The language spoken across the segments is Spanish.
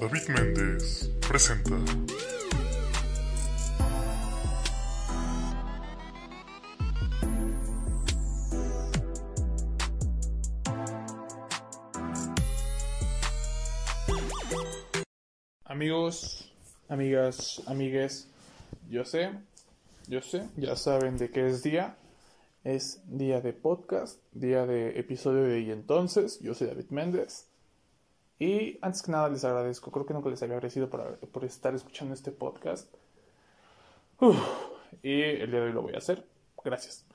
David Méndez presenta. Amigos, amigas, amigues, yo sé, yo sé, ya saben de qué es día. Es día de podcast, día de episodio de Y entonces. Yo soy David Méndez. Y antes que nada les agradezco, creo que nunca les había agradecido por, por estar escuchando este podcast. Y el día de hoy lo voy a hacer. Gracias.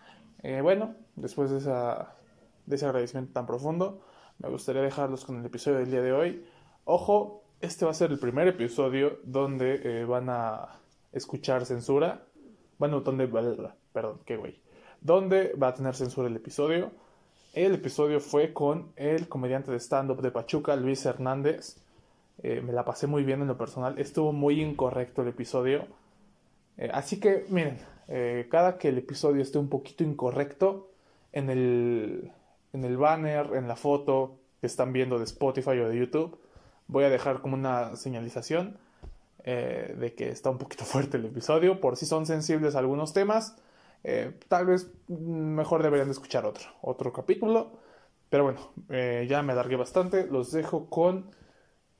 Eh, bueno, después de, esa, de ese agradecimiento tan profundo, me gustaría dejarlos con el episodio del día de hoy. Ojo, este va a ser el primer episodio donde eh, van a escuchar censura. Bueno, donde... Perdón, qué güey. Donde va a tener censura el episodio. El episodio fue con el comediante de stand-up de Pachuca, Luis Hernández. Eh, me la pasé muy bien en lo personal. Estuvo muy incorrecto el episodio. Eh, así que, miren, eh, cada que el episodio esté un poquito incorrecto, en el, en el banner, en la foto que están viendo de Spotify o de YouTube, voy a dejar como una señalización de que está un poquito fuerte el episodio. Por si son sensibles a algunos temas eh, tal vez mejor deberían de escuchar otro, otro capítulo. Pero bueno, eh, ya me alargué bastante. Los dejo con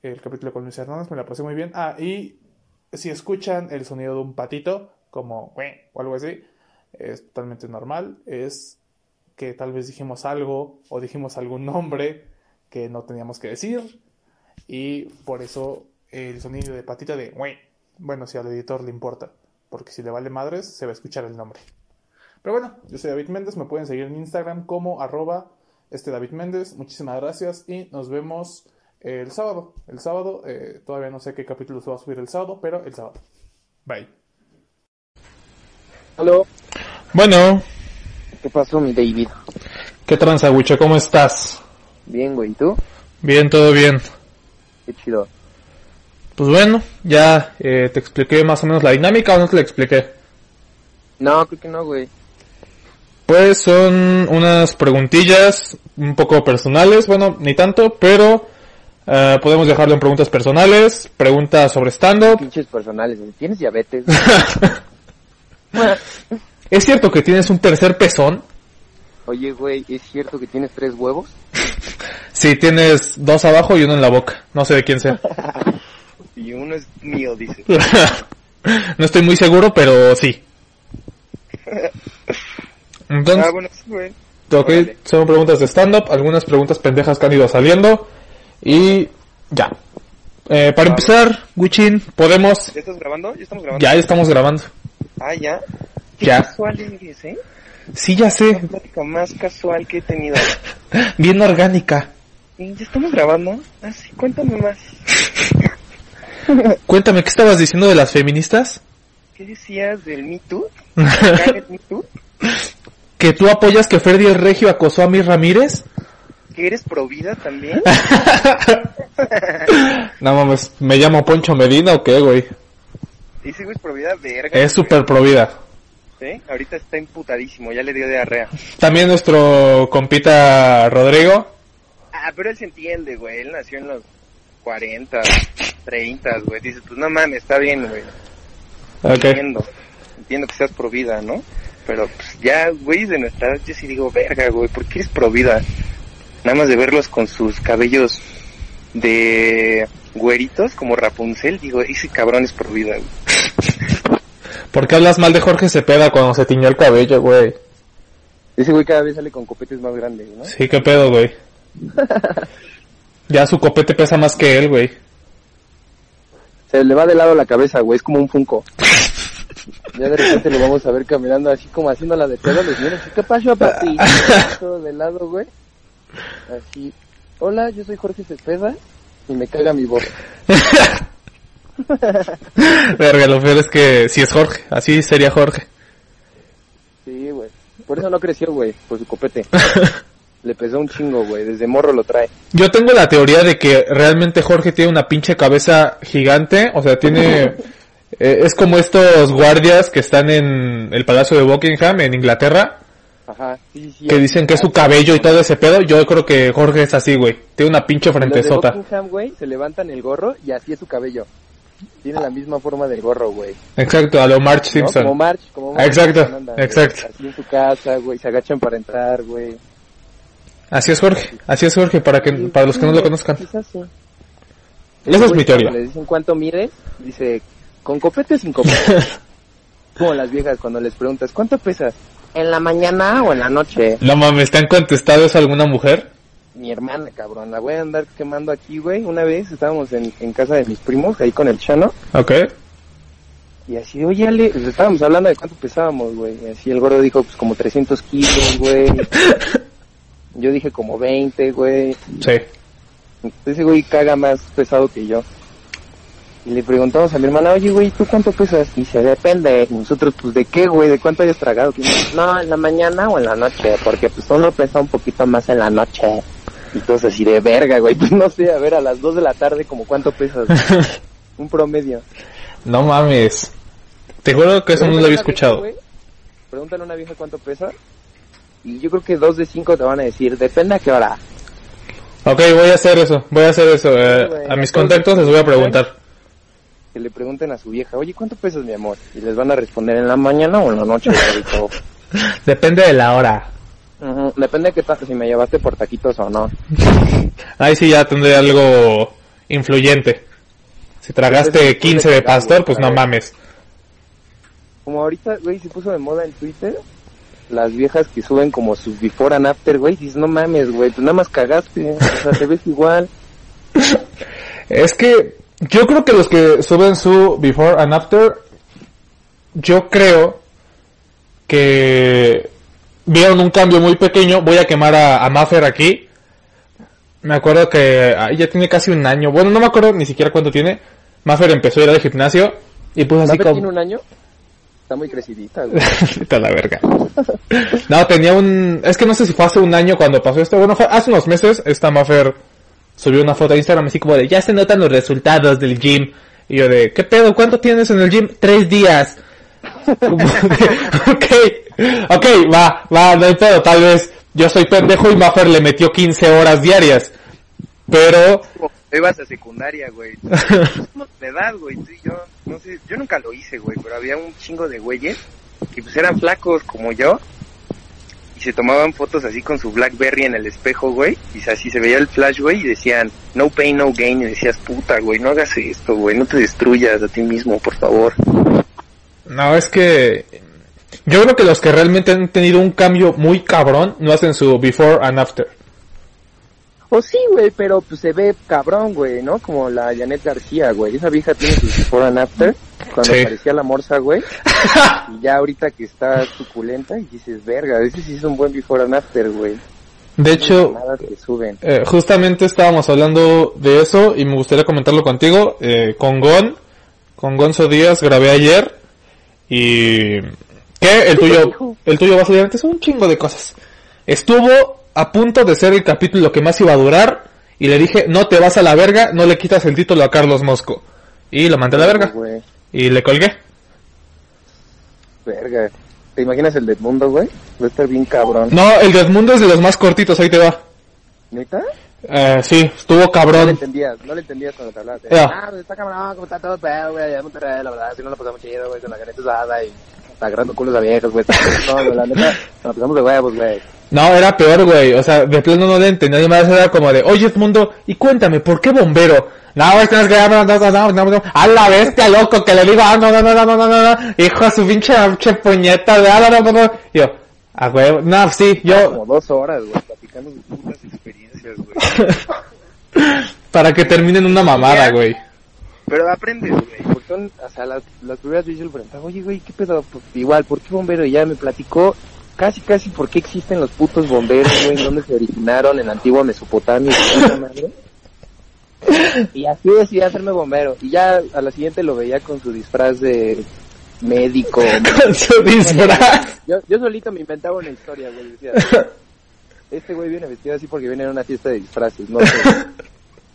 el capítulo con Luis Hernández. Me la pasé muy bien. Ah, y si escuchan el sonido de un patito, como o algo así, es totalmente normal. Es que tal vez dijimos algo o dijimos algún nombre que no teníamos que decir. Y por eso el sonido de patita de bueno, si al editor le importa. Porque si le vale madres, se va a escuchar el nombre. Pero bueno, yo soy David Méndez, me pueden seguir en Instagram como arroba este David Méndez. Muchísimas gracias y nos vemos el sábado. El sábado, eh, todavía no sé qué capítulo se va a subir el sábado, pero el sábado. Bye. Aló. Bueno. ¿Qué pasó, mi David? ¿Qué tranza, Wicho? ¿Cómo estás? Bien, güey. ¿Y tú? Bien, todo bien. Qué chido. Pues bueno, ya eh, te expliqué más o menos la dinámica o no te la expliqué. No, creo que no, güey. Pues son unas preguntillas un poco personales, bueno, ni tanto, pero uh, podemos dejarlo en preguntas personales, preguntas sobre stand-up. Pinches personales, ¿tienes diabetes? ¿Es cierto que tienes un tercer pezón? Oye, güey, ¿es cierto que tienes tres huevos? sí, tienes dos abajo y uno en la boca, no sé de quién sea. y uno es mío, dice. no estoy muy seguro, pero sí. Entonces, ah, bueno, sí, güey. Ok, son preguntas de stand-up, algunas preguntas pendejas que han ido saliendo. Y ya. Eh, para empezar, Wichin, podemos... ¿Ya estás grabando? ¿Ya estamos grabando? Ya, estamos grabando. Ah, ya. Qué ya. casual eres, ¿eh? Sí, ya sé. La plática más casual que he tenido. Bien orgánica. ¿Ya estamos grabando? Ah, sí, cuéntame más. Cuéntame, ¿qué estabas diciendo de las feministas? ¿Qué decías del Me Too? ¿Me Too? ¿Que tú apoyas que Ferdi el Regio acosó a mi Ramírez? ¿Que eres provida también? no mames, ¿me llamo Poncho Medina o qué, güey? Dice, güey, es provida verga. Es súper provida. ¿Sí? Ahorita está imputadísimo, ya le dio diarrea. También nuestro compita Rodrigo. Ah, pero él se entiende, güey. Él nació en los 40, 30, güey. Dice, pues no mames, está bien, güey. Entiendo. Entiendo que seas provida, ¿no? Pero pues ya, güey, de nuestra edad yo sí digo, verga, güey, ¿por qué eres provida? Nada más de verlos con sus cabellos de güeritos, como Rapunzel, digo, ese cabrón es provida, güey. ¿Por qué hablas mal de Jorge Cepeda cuando se tiñó el cabello, güey? Ese güey cada vez sale con copetes más grandes, ¿no? Sí, qué pedo, güey. ya su copete pesa más que él, güey. Se le va de lado la cabeza, güey, es como un funko. Ya de repente lo vamos a ver caminando así como haciendo la de pedo, les miren, ¿qué pasó, papi? Todo de lado, güey. Así, hola, yo soy Jorge Cepeda y me caga mi voz. Verga, lo peor es que si es Jorge, así sería Jorge. Sí, güey. Por eso no creció, güey, por su copete. Le pesó un chingo, güey, desde morro lo trae. Yo tengo la teoría de que realmente Jorge tiene una pinche cabeza gigante, o sea, tiene... Eh, es como estos guardias que están en el Palacio de Buckingham, en Inglaterra. Ajá, sí, sí. que dicen que es su cabello y todo ese pedo, yo creo que Jorge es así, güey. Tiene una pinche Los de frentezota. Buckingham, güey, se levantan el gorro y así es su cabello. Tiene la misma forma del gorro, güey. Exacto, a lo March ¿no? Simpson. Como March, como Ah, March exacto, Simpson anda, güey. exacto. Así en su casa, güey, se agachan para entrar, güey. Así es Jorge, así es Jorge, para que para los que no lo conozcan. Esa es Güey, mi teoría. Le dicen cuánto mides, dice, con copete o sin copete. Como las viejas cuando les preguntas, ¿cuánto pesas? ¿En la mañana o en la noche? No mames, ¿te han contestado eso a alguna mujer? Mi hermana, cabrón, la voy a andar quemando aquí, güey. Una vez estábamos en, en casa de mis primos, ahí con el chano, Ok. y así, oye, Ale, pues, estábamos hablando de cuánto pesábamos, güey. Y así el gordo dijo, pues como 300 kilos, güey. Yo dije como 20, güey. Sí. Ese güey caga más pesado que yo. Y le preguntamos a mi hermana, oye, güey, ¿tú cuánto pesas? Y dice, depende. Y nosotros, pues, ¿de qué, güey? ¿De cuánto hayas tragado? No, en la mañana o en la noche, porque pues uno pesa un poquito más en la noche. Y todos así de verga, güey. Pues no sé, a ver, a las 2 de la tarde, como cuánto pesas? un promedio. No mames. Te juro que eso no lo había vieja, escuchado. güey, Pregúntale a una vieja cuánto pesa. Y yo creo que dos de cinco te van a decir, depende a qué hora. Ok, voy a hacer eso, voy a hacer eso. eh, a mis entonces, contactos les voy a preguntar. Que le pregunten a su vieja, oye, ¿cuánto pesas, mi amor? Y les van a responder en la mañana o en la noche. Depende de la hora. Depende de qué si me llevaste por taquitos o no. Ahí sí ya tendré algo influyente. Si tragaste Entonces, 15 de pastor, pues no mames. Como ahorita, güey, se puso de moda en Twitter, las viejas que suben como sus before and after, güey, dices, no mames, güey, pues nada más cagaste, o sea, te ves igual. Es que yo creo que los que suben su before and after, yo creo que vieron un cambio muy pequeño. Voy a quemar a, a Maffer aquí. Me acuerdo que ah, ya tiene casi un año. Bueno, no me acuerdo ni siquiera cuánto tiene. Maffer empezó a ir al gimnasio y pues así ¿Maffer como... tiene un año? Está muy crecidita, güey. A la verga. No, tenía un... Es que no sé si fue hace un año cuando pasó esto. Bueno, fue hace unos meses. Esta Maffer subió una foto a Instagram así como de... Ya se notan los resultados del gym. Y yo de... ¿Qué pedo? ¿Cuánto tienes en el gym? Tres días. Como de, ok. Ok, va, va, no hay pedo. Tal vez yo soy pendejo y Maffer le metió 15 horas diarias. Pero... Ibas a secundaria, güey. De edad, güey, tú y yo. No sé, yo nunca lo hice, güey, pero había un chingo de güeyes que pues eran flacos como yo. Y se tomaban fotos así con su Blackberry en el espejo, güey. Y así se veía el flash, güey, y decían, no pain, no gain. Y decías, puta, güey, no hagas esto, güey, no te destruyas a ti mismo, por favor. No, es que yo creo que los que realmente han tenido un cambio muy cabrón no hacen su before and after. O sí, güey, pero pues se ve cabrón, güey, ¿no? Como la Janet García, güey. Esa vieja tiene su before and after. Cuando Sí. parecía la morsa, güey. y ya ahorita que está suculenta y dices, verga, ese sí es un buen before and after, güey. De hecho, eh, justamente estábamos hablando de eso y me gustaría comentarlo contigo. Eh, con Gon, con Gonzo Díaz grabé ayer y que el tuyo, el tuyo va a salir antes un chingo de cosas. Estuvo a punto de ser el capítulo que más iba a durar y le dije no te vas a la verga, no le quitas el título a Carlos Mosco y lo mandé a la verga y le colgué. verga. ¿Te imaginas el del mundo, güey? Va a estar bien cabrón. No, el Edmundo es de los más cortitos, ahí te va. ¿Neta? Eh, sí, estuvo No le cabrón. entendías, no le entendías cuando te hablabas. Ya. Ah, pues está cabrón, como está todo pedo, güey, allá en Monterrey, la verdad, si no lo pasamos chido, güey, con la caneta usada y agarrando culos a viejos, güey. Güey, la neta, nos pasamos de huevos, güey. No, era peor, güey. O sea, de plano no le entendía más. Era como de, oye, mundo, y cuéntame, ¿por qué bombero? No, es que no, no, no, no, no. A la bestia, loco, que le digo, ah, no, no, no, no, no, no, no. Hijo a su pinche, pinche puñeta, de, ah, no, no, no, yo, ah, güey, no, sí, yo. Como dos horas, güey, platicando sus putas experiencias, güey. Para que terminen una mamada, güey. Pero aprendes, güey, porque son, o sea, las, las primeras veces yo le preguntaba, oye, güey, ¿qué pedo? Igual, ¿por qué bombero? Y ya me platicó casi, casi por qué existen los putos bomberos, güey, en dónde se originaron, en la antigua Mesopotamia, y así decidí hacerme bombero. Y ya a la siguiente lo veía con su disfraz de médico. Con su disfraz. Yo, yo solito me inventaba una historia, güey. Decía, este güey viene vestido así porque viene a una fiesta de disfraces, no sé.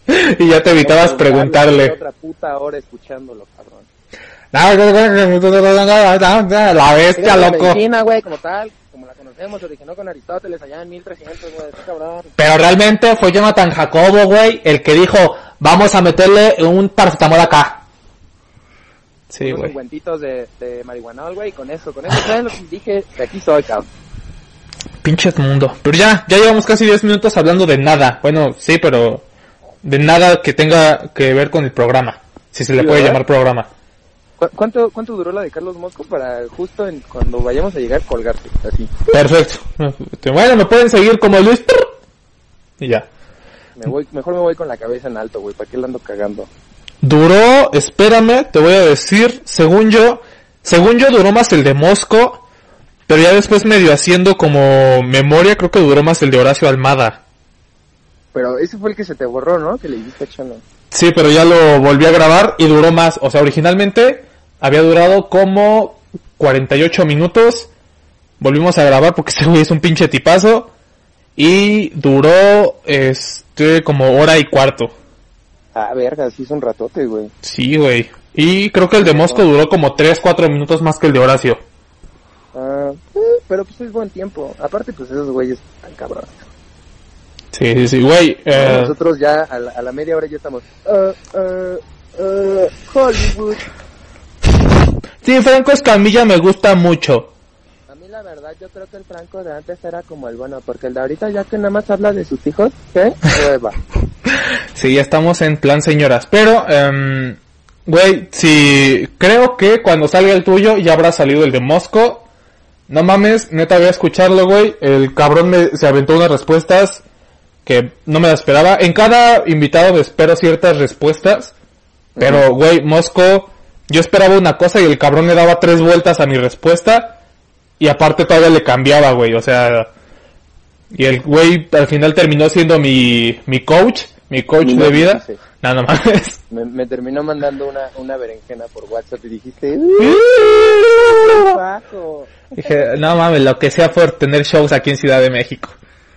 Y ya te evitabas No, preguntarle. Otra puta hora escuchándolo, cabrón. La bestia, loco. medicina, güey, como tal, Recordemos, originó con Aristóteles allá en 1300, güey, cabrón. Pero realmente fue Jonathan Jacobo, güey, el que dijo, vamos a meterle un paracetamol acá. Sí, Unos güey. cincuentitos de, de marihuanol, güey, con eso, con eso, ¿sabes lo que dije? De aquí soy, cabrón. Pinches mundo. Pero ya, ya llevamos casi 10 minutos hablando de nada. Bueno, sí, pero de nada que tenga que ver con el programa. Si se le puede llamar programa. ¿Cu- ¿Cuánto, ¿Cuánto duró la de Carlos Mosco para justo en, cuando vayamos a llegar colgarte? Así, Perfecto. Bueno, me pueden seguir como Luis. Y ya. me voy, mejor me voy con la cabeza en alto, güey, ¿para qué la ando cagando? Duró, espérame, te voy a decir, según yo, según yo duró más el de Mosco, pero ya después medio haciendo como memoria, creo que duró más el de Horacio Almada. Pero ese fue el que se te borró, ¿no? Que le dijiste a Chano. Sí, pero ya lo volví a grabar y duró más. O sea, originalmente había durado como 48 minutos. Volvimos a grabar porque ese güey es un pinche tipazo. Y duró, este, como hora y cuarto. Ah, verga, sí es un ratote, güey. Sí, güey. Y creo que el de Mosco duró como 3, 4 minutos más que el de Horacio. Ah, eh, pero pues es buen tiempo. Aparte, pues esos güeyes están cabrones. Sí, sí, sí, güey. eh, Nosotros ya a la, a la media hora ya estamos. ah, ah, ah, Hollywood. sí, Franco Escamilla me gusta mucho. A mí la verdad yo creo que el Franco de antes era como el bueno, porque el de ahorita ya que nada más habla de sus hijos, ¿qué? Hueva. Sí, ya estamos en plan señoras. Pero, em, güey, si creo que cuando salga el tuyo ya habrá salido el de Mosco. No mames, neta voy a escucharlo, güey. El cabrón me, se aventó unas respuestas que no me las esperaba. En cada invitado me espero ciertas respuestas. Pero, güey, Mosco, yo esperaba una cosa y el cabrón le daba tres vueltas a mi respuesta. Y aparte todavía le cambiaba, güey. O sea, y el güey al final terminó siendo mi, mi coach, mi coach Mi de vida. sí. No, no mames. Me, me terminó mandando una, una berenjena por WhatsApp y dijiste, Dije, no mames, lo que sea por tener shows aquí en Ciudad de México.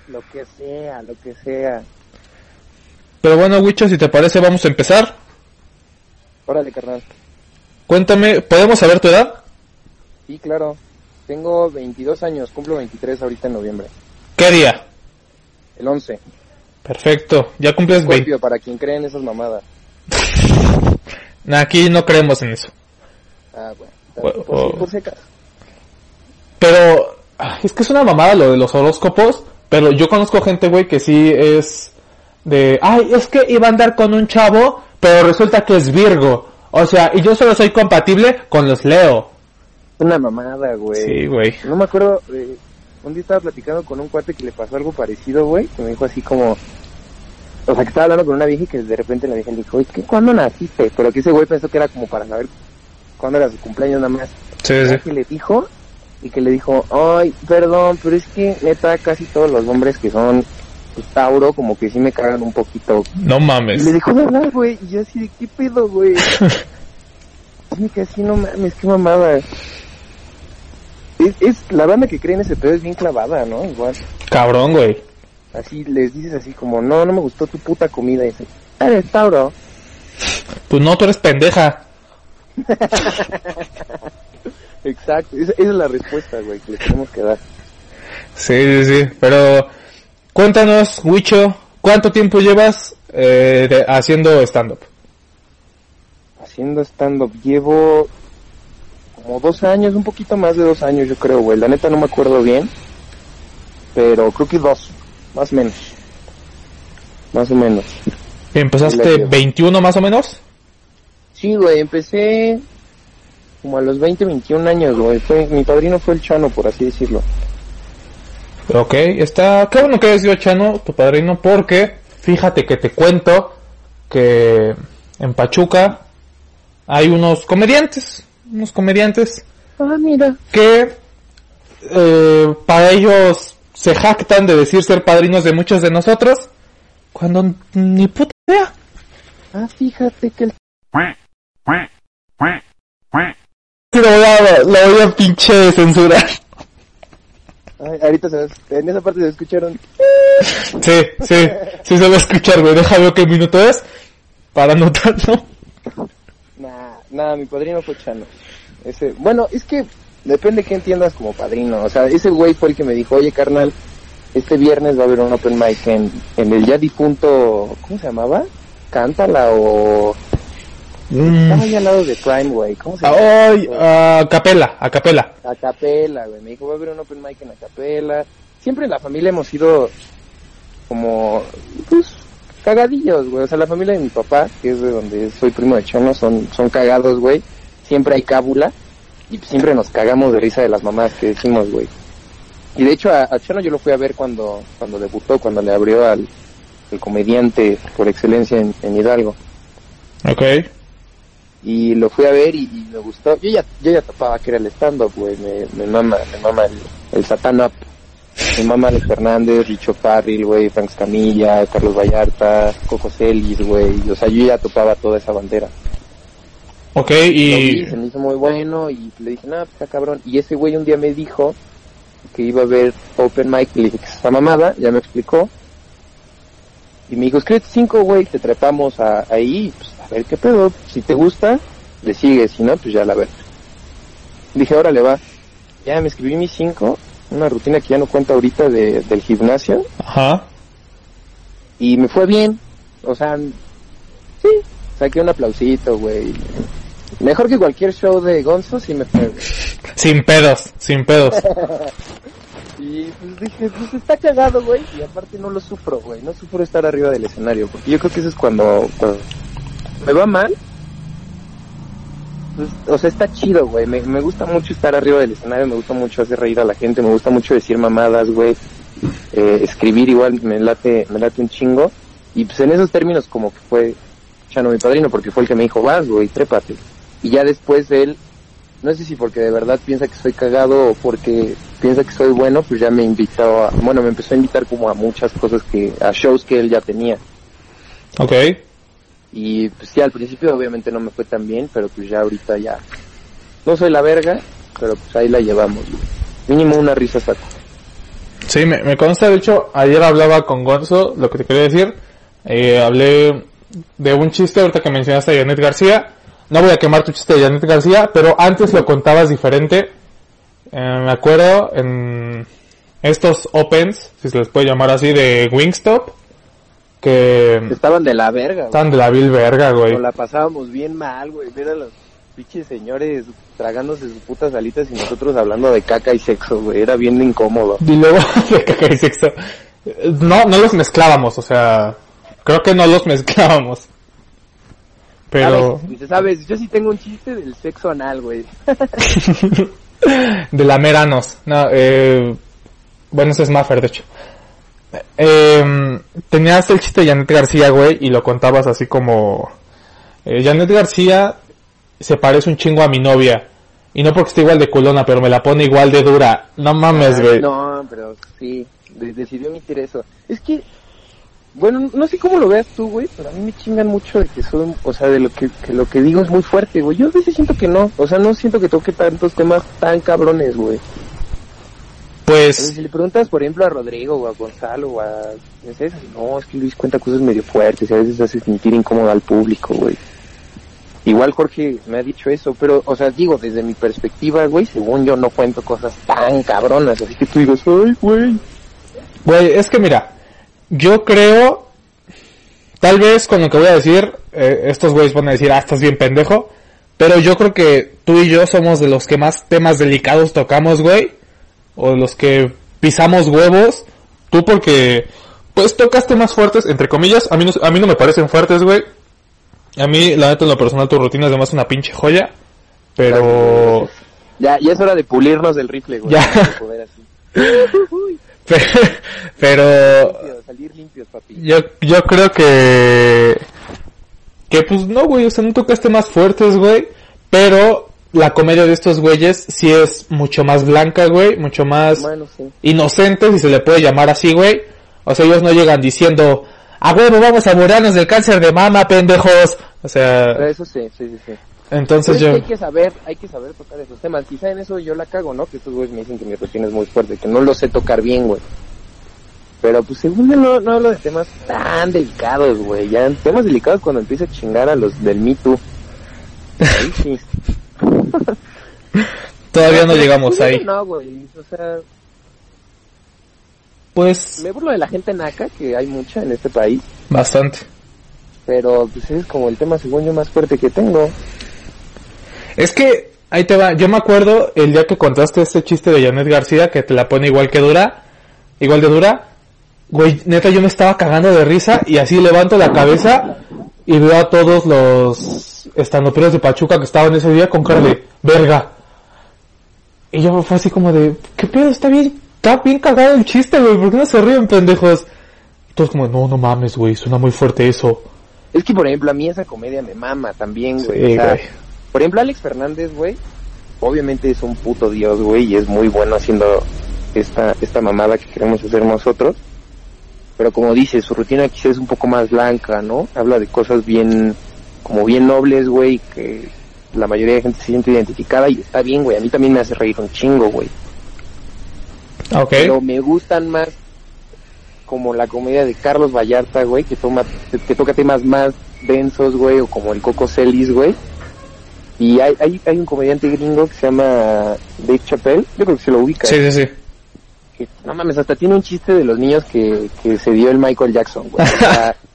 Lo que sea, lo que sea. Pero bueno, Wicho, si te parece, vamos a empezar. Órale, carnal. Cuéntame, ¿podemos saber tu edad? Sí, claro. Tengo 22 años, cumplo 23 ahorita en noviembre. ¿Qué día? El 11. Perfecto, ya cumples 20. Scorpio, para quien cree en esas mamadas. Nah, Aquí no creemos en eso. Ah, bueno. Bueno, Por, oh. por secas. Pero es que es una mamada lo de los horóscopos. Pero yo conozco gente, güey, que sí es de, ay, es que iba a andar con un chavo, pero resulta que es Virgo. O sea, y yo solo soy compatible con los Leo. Una mamada, güey. Sí, güey. No me acuerdo, eh, un día estaba platicando con un cuate que le pasó algo parecido, güey, que me dijo así como, o sea, que estaba hablando con una vieja y que de repente la vieja le dijo, oye, ¿qué, ¿cuándo naciste? Pero que ese güey pensó que era como para saber cuándo era su cumpleaños nada más. Sí, Ya que le dijo, y que le dijo, ay, perdón, pero es que neta casi todos los hombres que son pues, Tauro como que sí me cagan un poquito. No Y mames. le dijo, ¿verdad, güey? Y yo así de, ¿qué pedo, güey? Dime que así no mames, qué mamada. Es, es, la banda que cree en ese pedo es bien clavada, ¿no? Igual. Cabrón, güey. Así les dices así como, no, no me gustó tu puta comida. Y dice, eres Tauro. Pues no, tú eres pendeja. Exacto, esa, esa es la respuesta, güey, que le tenemos que dar. Sí, sí, sí. Pero cuéntanos, Wicho, ¿cuánto tiempo llevas eh, de- haciendo stand-up? Haciendo stand-up llevo como dos años, un poquito más de dos años, yo creo, güey. La neta no me acuerdo bien, pero creo que dos, más o menos. Más o menos. ¿Empezaste Le- 21 más o menos? Sí, güey, empecé como a los 20, 21 años, güey. Fue, mi padrino fue el Chano, por así decirlo. Ok, está... Qué bueno que hayas sido Chano, tu padrino, porque fíjate que te cuento que en Pachuca hay unos comediantes, unos comediantes Ah, mira. que eh, para ellos se jactan de decir ser padrinos de muchos de nosotros, cuando ni puta idea. Ah, fíjate que el... Lo voy a, lo voy a pinche censurar. Ay, ahorita se en esa parte se escucharon. Sí, sí, sí se va a escuchar, güey. Deja ver qué minuto es para anotarlo. Nah, nah, mi padrino fue Chano. Ese, bueno, es que depende qué entiendas como padrino. O sea, ese güey fue el que me dijo, oye, carnal, este viernes va a haber un open mic en, en el ya difunto, ¿cómo se llamaba? Cántala o... Estaba al lado de Prime, güey. ¿Cómo se llama? Ay, a capela, a capela. Acapela, güey. Me dijo, va a haber un open mic en Acapela. Siempre en la familia hemos sido como, pues, cagadillos, güey. O sea, la familia de mi papá, que es de donde soy primo de Chono, son, son cagados, güey. Siempre hay cábula y siempre nos cagamos de risa de las mamás que decimos, güey. Y de hecho a, a Chono yo lo fui a ver cuando, cuando debutó, cuando le abrió al el comediante por excelencia en, en Hidalgo. Ok. Y lo fui a ver y, y me gustó. Yo ya, yo ya tapaba que era el stand-up, güey. Me, me mama, me mama el, el Up. Me mama Alex Fernández, Richo Farrell, güey, Frank Camilla, Carlos Vallarta, Coco Celis, güey. O sea, yo ya topaba toda esa bandera. Ok, vi, y... se me hizo muy bueno y le dije, nada, pues está cabrón. Y ese güey un día me dijo que iba a ver Open Mic y le dije esa mamada, ya me explicó. Y me dijo, escríbete cinco, güey, te trepamos a, ahí, pues a ver qué pedo. Si te gusta, le sigues, si no, pues ya la ver. Dije, ahora le va. Ya me escribí mis cinco, una rutina que ya no cuenta ahorita de, del gimnasio, Ajá. y me fue bien. O sea, sí, saqué un aplausito, güey. Mejor que cualquier show de Gonzo, sí me fue. Sin pedos, sin pedos. Y pues dije, pues está cagado, güey. Y aparte no lo sufro, güey. No sufro estar arriba del escenario. Porque yo creo que eso es cuando, cuando me va mal. Pues, o sea, está chido, güey. Me, me gusta mucho estar arriba del escenario. Me gusta mucho hacer reír a la gente. Me gusta mucho decir mamadas, güey. Eh, escribir igual me late, me late un chingo. Y pues en esos términos como que fue Chano mi padrino. Porque fue el que me dijo, vas, güey, trépate. Y ya después él no sé si porque de verdad piensa que soy cagado o porque piensa que soy bueno, pues ya me invitó a, bueno, me empezó a invitar como a muchas cosas que, a shows que él ya tenía. Ok. Y pues sí, al principio obviamente no me fue tan bien, pero pues ya ahorita ya, no soy la verga, pero pues ahí la llevamos. Mínimo una risa saco. Sí, me, me consta, de hecho, ayer hablaba con Gonzo, lo que te quería decir, eh, hablé de un chiste ahorita que mencionaste a Janet García, no voy a quemar tu chiste de Janet García, pero antes lo contabas diferente, Eh, me acuerdo en estos opens, si se les puede llamar así, de Wingstop, que Estaban de la verga, güey. están de la vil verga, güey. Nos la pasábamos bien mal, güey. Ver a los pinches señores tragándose sus putas alitas y nosotros hablando de caca y sexo, güey. Era bien incómodo. Y luego de caca y sexo. No, no los mezclábamos, o sea, creo que no los mezclábamos. Pero ¿sabes? Yo sí tengo un chiste del sexo anal, güey. de la Meranos. No, eh, bueno, ese es Maffer, de hecho. Eh, tenías el chiste de Janet García, güey, y lo contabas así como... eh, Janet García se parece un chingo a mi novia. Y no porque esté igual de culona, pero me la pone igual de dura. No mames, Ay, güey. No, pero sí, de- decidió emitir eso. Es que, bueno, no sé cómo lo veas tú, güey, pero a mí me chingan mucho de que soy, o sea, de lo que, que lo que digo es muy fuerte, güey. Yo a veces siento que no, o sea, no siento que toque tantos temas tan cabrones, güey. Pero Pues, si le preguntas, por ejemplo, a Rodrigo o a Gonzalo o a... No, es que Luis cuenta cosas medio fuertes y a veces hace sentir incómodo al público, güey. Igual Jorge me ha dicho eso, pero, o sea, digo, desde mi perspectiva, güey, según yo no cuento cosas tan cabronas, así que tú digas, ay, güey. güey, es que mira, yo creo, tal vez con lo que voy a decir, eh, estos güeyes van a decir, ah, estás bien pendejo, pero yo creo que tú y yo somos de los que más temas delicados tocamos, güey, o los que pisamos huevos, tú porque, pues tocas temas fuertes, entre comillas, a mí no, a mí no me parecen fuertes, güey, a mí, la neta, en lo personal, tu rutina es además una pinche joya, pero... Ya, ya es hora de pulirnos del rifle, güey. Ya. poder así. Pero salir limpios, papi. yo, yo creo que que pues no güey o sea no tocaste más fuertes güey pero la comedia de estos güeyes sí es mucho más blanca güey mucho más Bueno, sí. inocente si se le puede llamar así güey o sea ellos no llegan diciendo a huevo vamos a morirnos del cáncer de mama pendejos o Pero sea eso sí, sí, sí, sí. entonces yo hay que saber, hay que saber tocar esos temas. Quizá en eso yo la cago, ¿no? Que estos güeyes me dicen que mi rutina es muy fuerte, que no lo sé tocar bien, güey. Pero pues según no, no hablo de temas tan delicados, güey. Ya temas delicados cuando empiezo a chingar a los del Me Too. Ahí sí. todavía no llegamos ahí. No, güey, o sea, Pues me burlo de la gente naca, que hay mucha en este país, bastante. pero pues es como el tema según yo más fuerte que tengo. Es que, ahí te va, yo me acuerdo el día que contaste este chiste de Janet García, que te la pone igual que dura, igual de dura, güey, neta yo me estaba cagando de risa y así levanto la cabeza y veo a todos los estandoperos de Pachuca que estaban ese día con cara de verga. Y yo fue así como de, ¿qué pedo? Está bien, está bien cagado el chiste, güey, ¿por qué no se ríen, pendejos? Y todos como, no, no mames, güey, suena muy fuerte eso. Es que, por ejemplo, a mí esa comedia me mama también, güey. Sí, o sea, güey. por ejemplo, Alex Fernández, güey, obviamente es un puto dios, güey, y es muy bueno haciendo esta, esta mamada que queremos hacer nosotros. Pero como dice, su rutina quizás es un poco más blanca, ¿no? Habla de cosas bien, como bien nobles, güey, que la mayoría de gente se siente identificada y está bien, güey. A mí también me hace reír un chingo, güey. Ok. Pero me gustan más como la comedia de Carlos Vallarta, güey, que toma que toca temas más densos, güey, o como el Coco Celis, güey. Y hay, hay, hay un comediante gringo que se llama Dave Chappelle, yo creo que se lo ubica. Sí, sí, sí. que, no mames, hasta tiene un chiste de los niños que, que se dio el Michael Jackson, güey. O sea,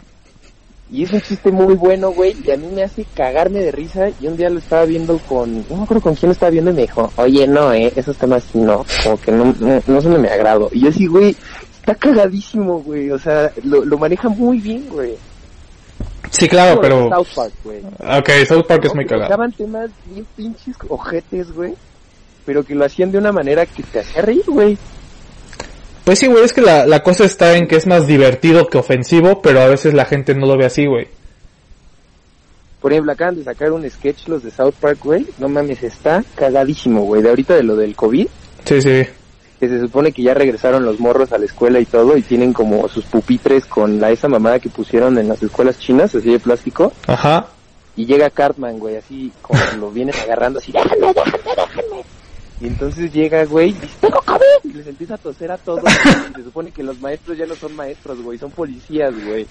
y es un chiste muy bueno, güey, y a mí me hace cagarme de risa. Y un día lo estaba viendo con, no me acuerdo con quién lo estaba viendo y me dijo, oye, no, eh, esos temas no, como que no, no, no de mi agrado. Y yo sí, güey, está cagadísimo, güey, o sea, lo, lo maneja muy bien, güey. Sí, claro, pero... South Park, güey. Ok, South Park es muy cagado. Tocaban temas bien pinches ojetes, güey, pero que lo hacían de una manera que te hacía reír, güey. Pues sí, güey, es que la, la cosa está en que es más divertido que ofensivo, pero a veces la gente no lo ve así, güey. Por ejemplo, acaban de sacar un sketch los de South Park, güey. No mames, está cagadísimo, güey. De ahorita de lo del COVID, Sí, sí. que se supone que ya regresaron los morros a la escuela y todo, y tienen como sus pupitres con la esa mamada que pusieron en las escuelas chinas, así de plástico. Ajá. Y llega Cartman, güey, así como lo vienen agarrando, así, déjame, déjame, déjame. Y entonces llega, güey, y dice, tengo COVID. Y les empieza a toser a todos. y se supone que los maestros ya no son maestros, güey, son policías, güey.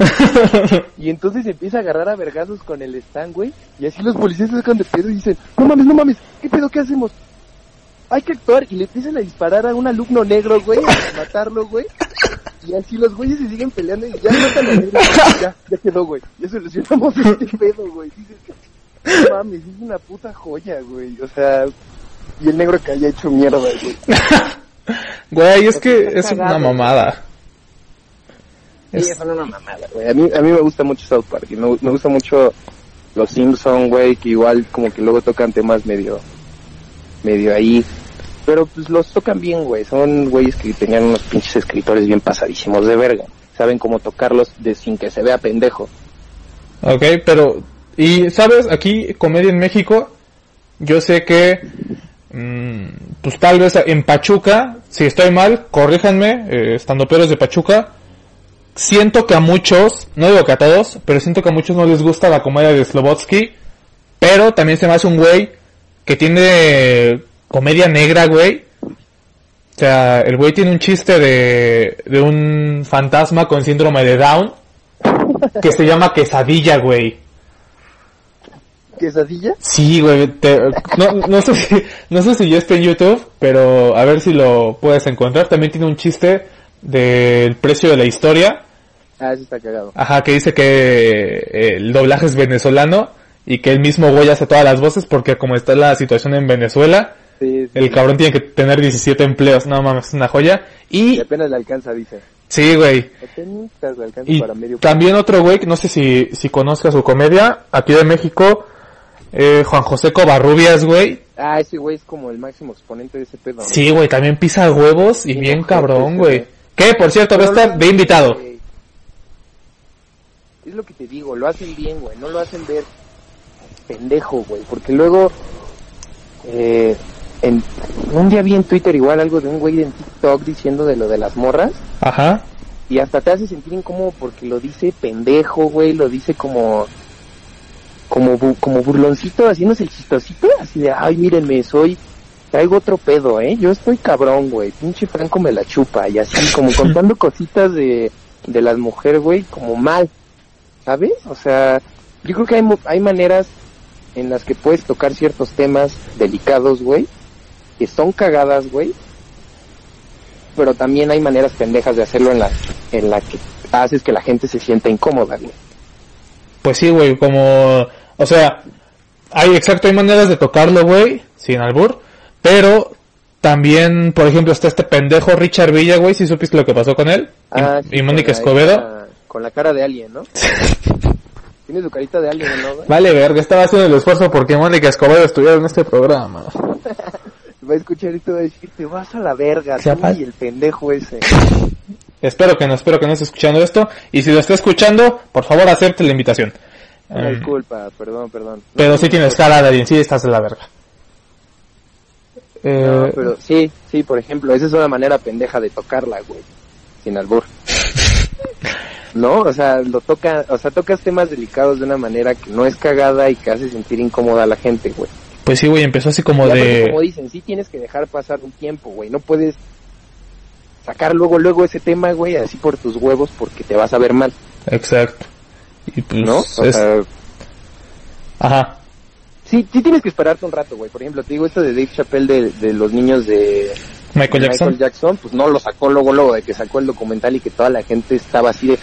Y entonces empieza a agarrar a vergazos con el stand, güey. Y así los policías se sacan de pedo y dicen, no mames, no mames, ¿qué pedo, qué hacemos? Hay que actuar. Y le empiezan a disparar a un alumno negro, güey, a matarlo, güey. Y así los güeyes se siguen peleando y ya matan al negro. Ya, ya quedó, güey. Ya solucionamos este pedo, güey. No mames, es una puta joya, güey. O sea, y el negro que haya hecho mierda, güey. Güey, es que es una mamada. Sí, Es- son una mamada, güey. A mí, a mí me gusta mucho South Park y me, me gusta mucho los Simpson, güey, que igual como que luego tocan temas medio, medio ahí. Pero pues los tocan bien, güey. Son güeyes que tenían unos pinches escritores bien pasadísimos de verga. Saben cómo tocarlos de sin que se vea pendejo. Ok, pero... Y, ¿sabes? Aquí, Comedia en México, yo sé que... mm, pues tal vez en Pachuca, si estoy mal, corríjanme, eh, estando peros de Pachuca, siento que a muchos, no digo que a todos, pero siento que a muchos no les gusta la comedia de Slobotsky, pero también se me hace un güey que tiene comedia negra, güey. O sea, el güey tiene un chiste de, de un fantasma con síndrome de Down que se llama Quesadilla, güey. ¿Quesadilla? Sí, güey. te- no, no sé si, no sé si ya está en YouTube, pero a ver si lo puedes encontrar. También tiene un chiste del precio de la historia. Ah, eso está cagado. Ajá, que dice que eh, el doblaje es venezolano y que el mismo güey hace todas las voces porque como está la situación en Venezuela, Sí, sí. el cabrón tiene que tener 17 empleos. No mames, es una joya. Y Y, apenas le alcanza, dice. sí, güey. Apenas le alcanza Y para medio... también otro güey, que no sé si, si conozca su comedia, aquí de México, eh, Juan José Covarrubias, güey. Ah, ese güey es como el máximo exponente de ese pedo. ¿no? Sí, güey, también pisa huevos y Bien cabrón, güey. Que, por cierto, va a estar de invitado. Es lo que te digo, lo hacen bien, güey. No lo hacen ver pendejo, güey. Porque luego, eh, en, un día vi en Twitter igual algo de un güey en TikTok diciendo de lo de las morras. Ajá. Y hasta te hace sentir incómodo porque lo dice pendejo, güey. Lo dice como, como, bu- como burloncito, haciéndose el chistosito. Así de, ay, mírenme, soy, traigo otro pedo, ¿eh? Yo estoy cabrón, güey. Pinche Franco me la chupa. Y así, como contando cositas de, de las mujeres, güey, como mal. ¿Sabes? O sea, yo creo que hay, hay maneras en las que puedes tocar ciertos temas delicados, güey. que son cagadas, güey. Pero también hay maneras pendejas de hacerlo en la, en la que haces que la gente se sienta incómoda, güey. Pues sí, güey, como... O sea, hay exacto, hay maneras de tocarlo, güey, sin albur. Pero también, por ejemplo, está este pendejo Richard Villa, güey, si supiste lo que pasó con él. Y- Ah, y, sí, Mónica con la- Escobedo. Con la cara de alguien, ¿no? Tiene su carita de alguien, ¿no, güey? Vale, verga, estaba haciendo el esfuerzo porque Mónica Escobedo estuviera en este programa. Va a escuchar y va a decir, te vas a la verga, tú y el pendejo ese. Espero que no, espero que no esté escuchando esto. Y si lo está escuchando, por favor acepte la invitación. Em, disculpa, perdón, perdón. pero sí tienes cara de alguien, sí estás de la verga. Eh, No, pero sí, sí, por ejemplo, esa es una manera pendeja de tocarla, güey. Sin albur. No, o sea, lo toca, o sea, tocas temas delicados de una manera que no es cagada y que hace sentir incómoda a la gente, güey. Pues sí, güey, empezó así como Y aparte, de... como dicen, sí tienes que dejar pasar un tiempo, güey. No puedes sacar luego, luego ese tema, güey, así por tus huevos porque te vas a ver mal, Exacto. Y pues, ¿no? O es- sea, Ajá. sí, sí tienes que esperarte un rato, güey. Por ejemplo, te digo esto de Dave Chappelle de, de los niños de Michael Jackson. Michael Jackson, pues no lo sacó luego, luego de que sacó el documental y que toda la gente estaba así de,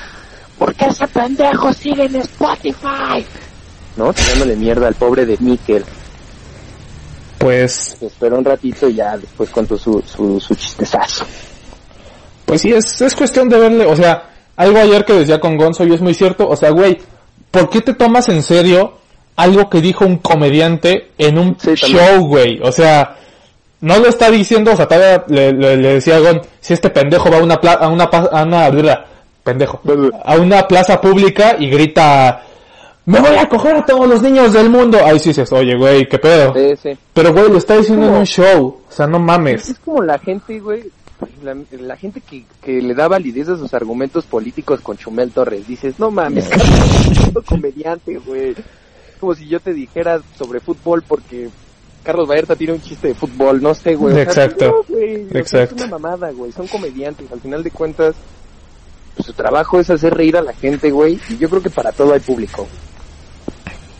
¿por qué ese pendejo sigue en Spotify? ¿No? Tirándole mierda al pobre de Mikkel. Pues, esperó un ratito y ya después contó su, su, su chistezazo. pues sí, es, es cuestión de verle, o sea, algo ayer que decía con Gonzo y es muy cierto, o sea, güey, ¿por qué te tomas en serio algo que dijo un comediante en un Sí, show, güey? O sea, no lo está diciendo, o sea, todavía le, le- le decía a Gon, si este pendejo va a una, pla- a una, pa- a una, pendejo, a una plaza pública y grita, me voy a coger a todos los niños del mundo. Ahí sí dices, oye, güey, qué pedo. Sí, sí. Pero, güey, lo está diciendo en un show, o sea, no mames. Es como la gente, güey, la, la gente que, que le da validez a sus argumentos políticos con Chumel Torres. Dices, no mames, Carlos, comediante, güey. Como si yo te dijera sobre fútbol porque Carlos Vallarta tiene un chiste de fútbol, no sé, güey. O sea, Exacto. no, güey, o sea, Exacto. es una mamada, güey. Son comediantes. Al final de cuentas, pues, su trabajo es hacer reír a la gente, güey. Y yo creo que para todo hay público.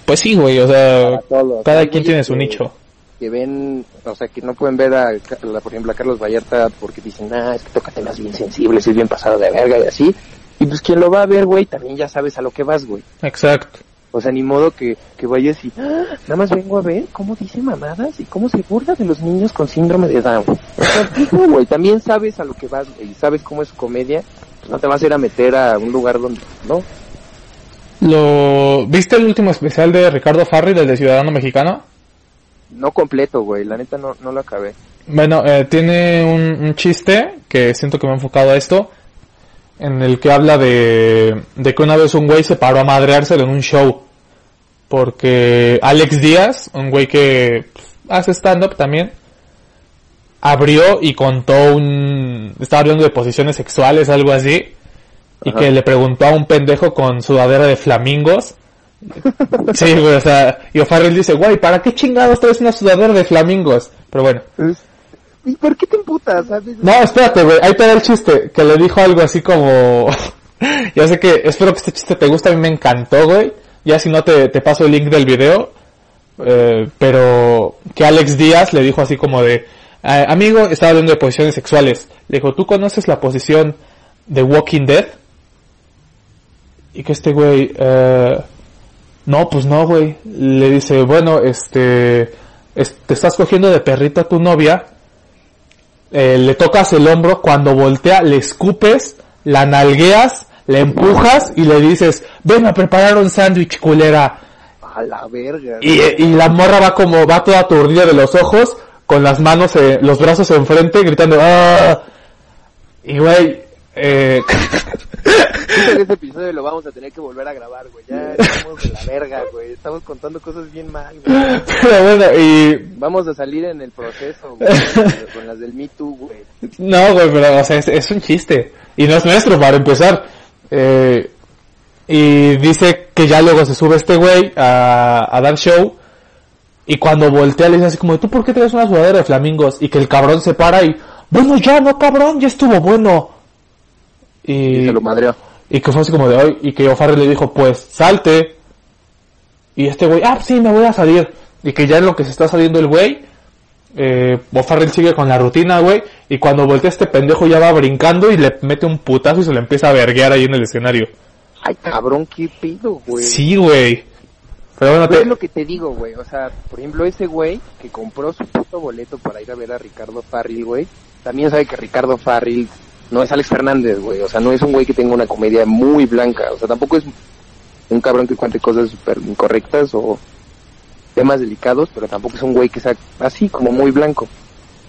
Pues sí, güey, o sea, Para todo. cada quien tiene su nicho. Que ven, o sea, que no pueden ver a, por ejemplo, a Carlos Vallarta porque dicen, ah, es que toca temas bien sensibles, es bien pasado de verga y así. Y pues quien lo va a ver, güey, también ya sabes a lo que vas, güey. Exacto. O sea, ni modo que, que vayas y, "Ah, nada más vengo a ver cómo dice mamadas y cómo se burla de los niños con síndrome de Down. Güey, también sabes a lo que vas, güey, y sabes cómo es su comedia, pues no te vas a ir a meter a un lugar donde, no. Lo ¿Viste el último especial de Ricardo Farri del de Ciudadano Mexicano? No completo, güey, la neta no, no lo acabé. Bueno, eh, tiene un, un chiste que siento que me ha enfocado a esto, en el que habla de, de que una vez un güey se paró a madreárselo en un show. Porque Alex Díaz, un güey que pues, hace stand-up también, abrió y contó un... Estaba hablando de posiciones sexuales, algo así, y que le preguntó a un pendejo con sudadera de flamingos. Sí, güey, o sea, y O'Farrell dice, güey, ¿para qué chingados traes una sudadera de flamingos? Pero bueno. ¿Y por qué te emputas? No, espérate, güey, ahí te da el chiste, que le dijo algo así como... ya sé que, espero que este chiste te guste, a mí me encantó, güey. Ya si no te, te paso el link del video. Eh, pero que Alex Díaz le dijo así como de... "Ah, amigo, estaba hablando de posiciones sexuales. Le dijo, ¿tú conoces la posición de Walking Dead? Y que este güey... Eh, no, pues no, güey. Le dice, bueno, este... es- te estás cogiendo de perrito a tu novia eh, le tocas el hombro, cuando voltea le escupes, la nalgueas, le empujas y le dices, ven a preparar un sándwich culera. A la verga. Y, y la morra va como, va toda aturdida de los ojos, con las manos, eh, los brazos enfrente, gritando, ¡ah! Y güey, eh, que este episodio lo vamos a tener que volver a grabar, güey. Ya estamos de la verga, güey. Estamos contando cosas bien mal, güey. pero bueno, y, Vamos a salir en el proceso, güey. con- Con las del Me Too, güey. no, güey, pero, o sea, es, es un chiste. Y no es nuestro, para empezar. Eh, y dice que ya luego se sube este güey a, a dar show. Y cuando voltea le dice así como, ¿tú por qué traes una sudadera de flamingos? Y que el cabrón se para y, bueno, ya, no, cabrón, ya estuvo bueno. Y Y, se lo madreó. y que fue así como de hoy, y que O'Farrell le dijo, pues, salte. Y este güey, ah, sí, me voy a salir. Y que ya en lo que se está saliendo el güey, eh, O'Farrell sigue con la rutina, güey, y cuando voltea este pendejo ya va brincando y le mete un putazo y se le empieza a verguear ahí en el escenario. Ay, cabrón, qué pedo, güey. Sí, güey. Pero bueno, te- es lo que te digo, güey. O sea, por ejemplo, ese güey que compró su puto boleto para ir a ver a Ricardo Farril, güey, también sabe que Ricardo Farril no es Alex Fernández, güey. O sea, no es un güey que tenga una comedia muy blanca. O sea, tampoco es un cabrón que cuente cosas súper incorrectas o temas delicados, pero tampoco es un güey que sea así, como muy blanco.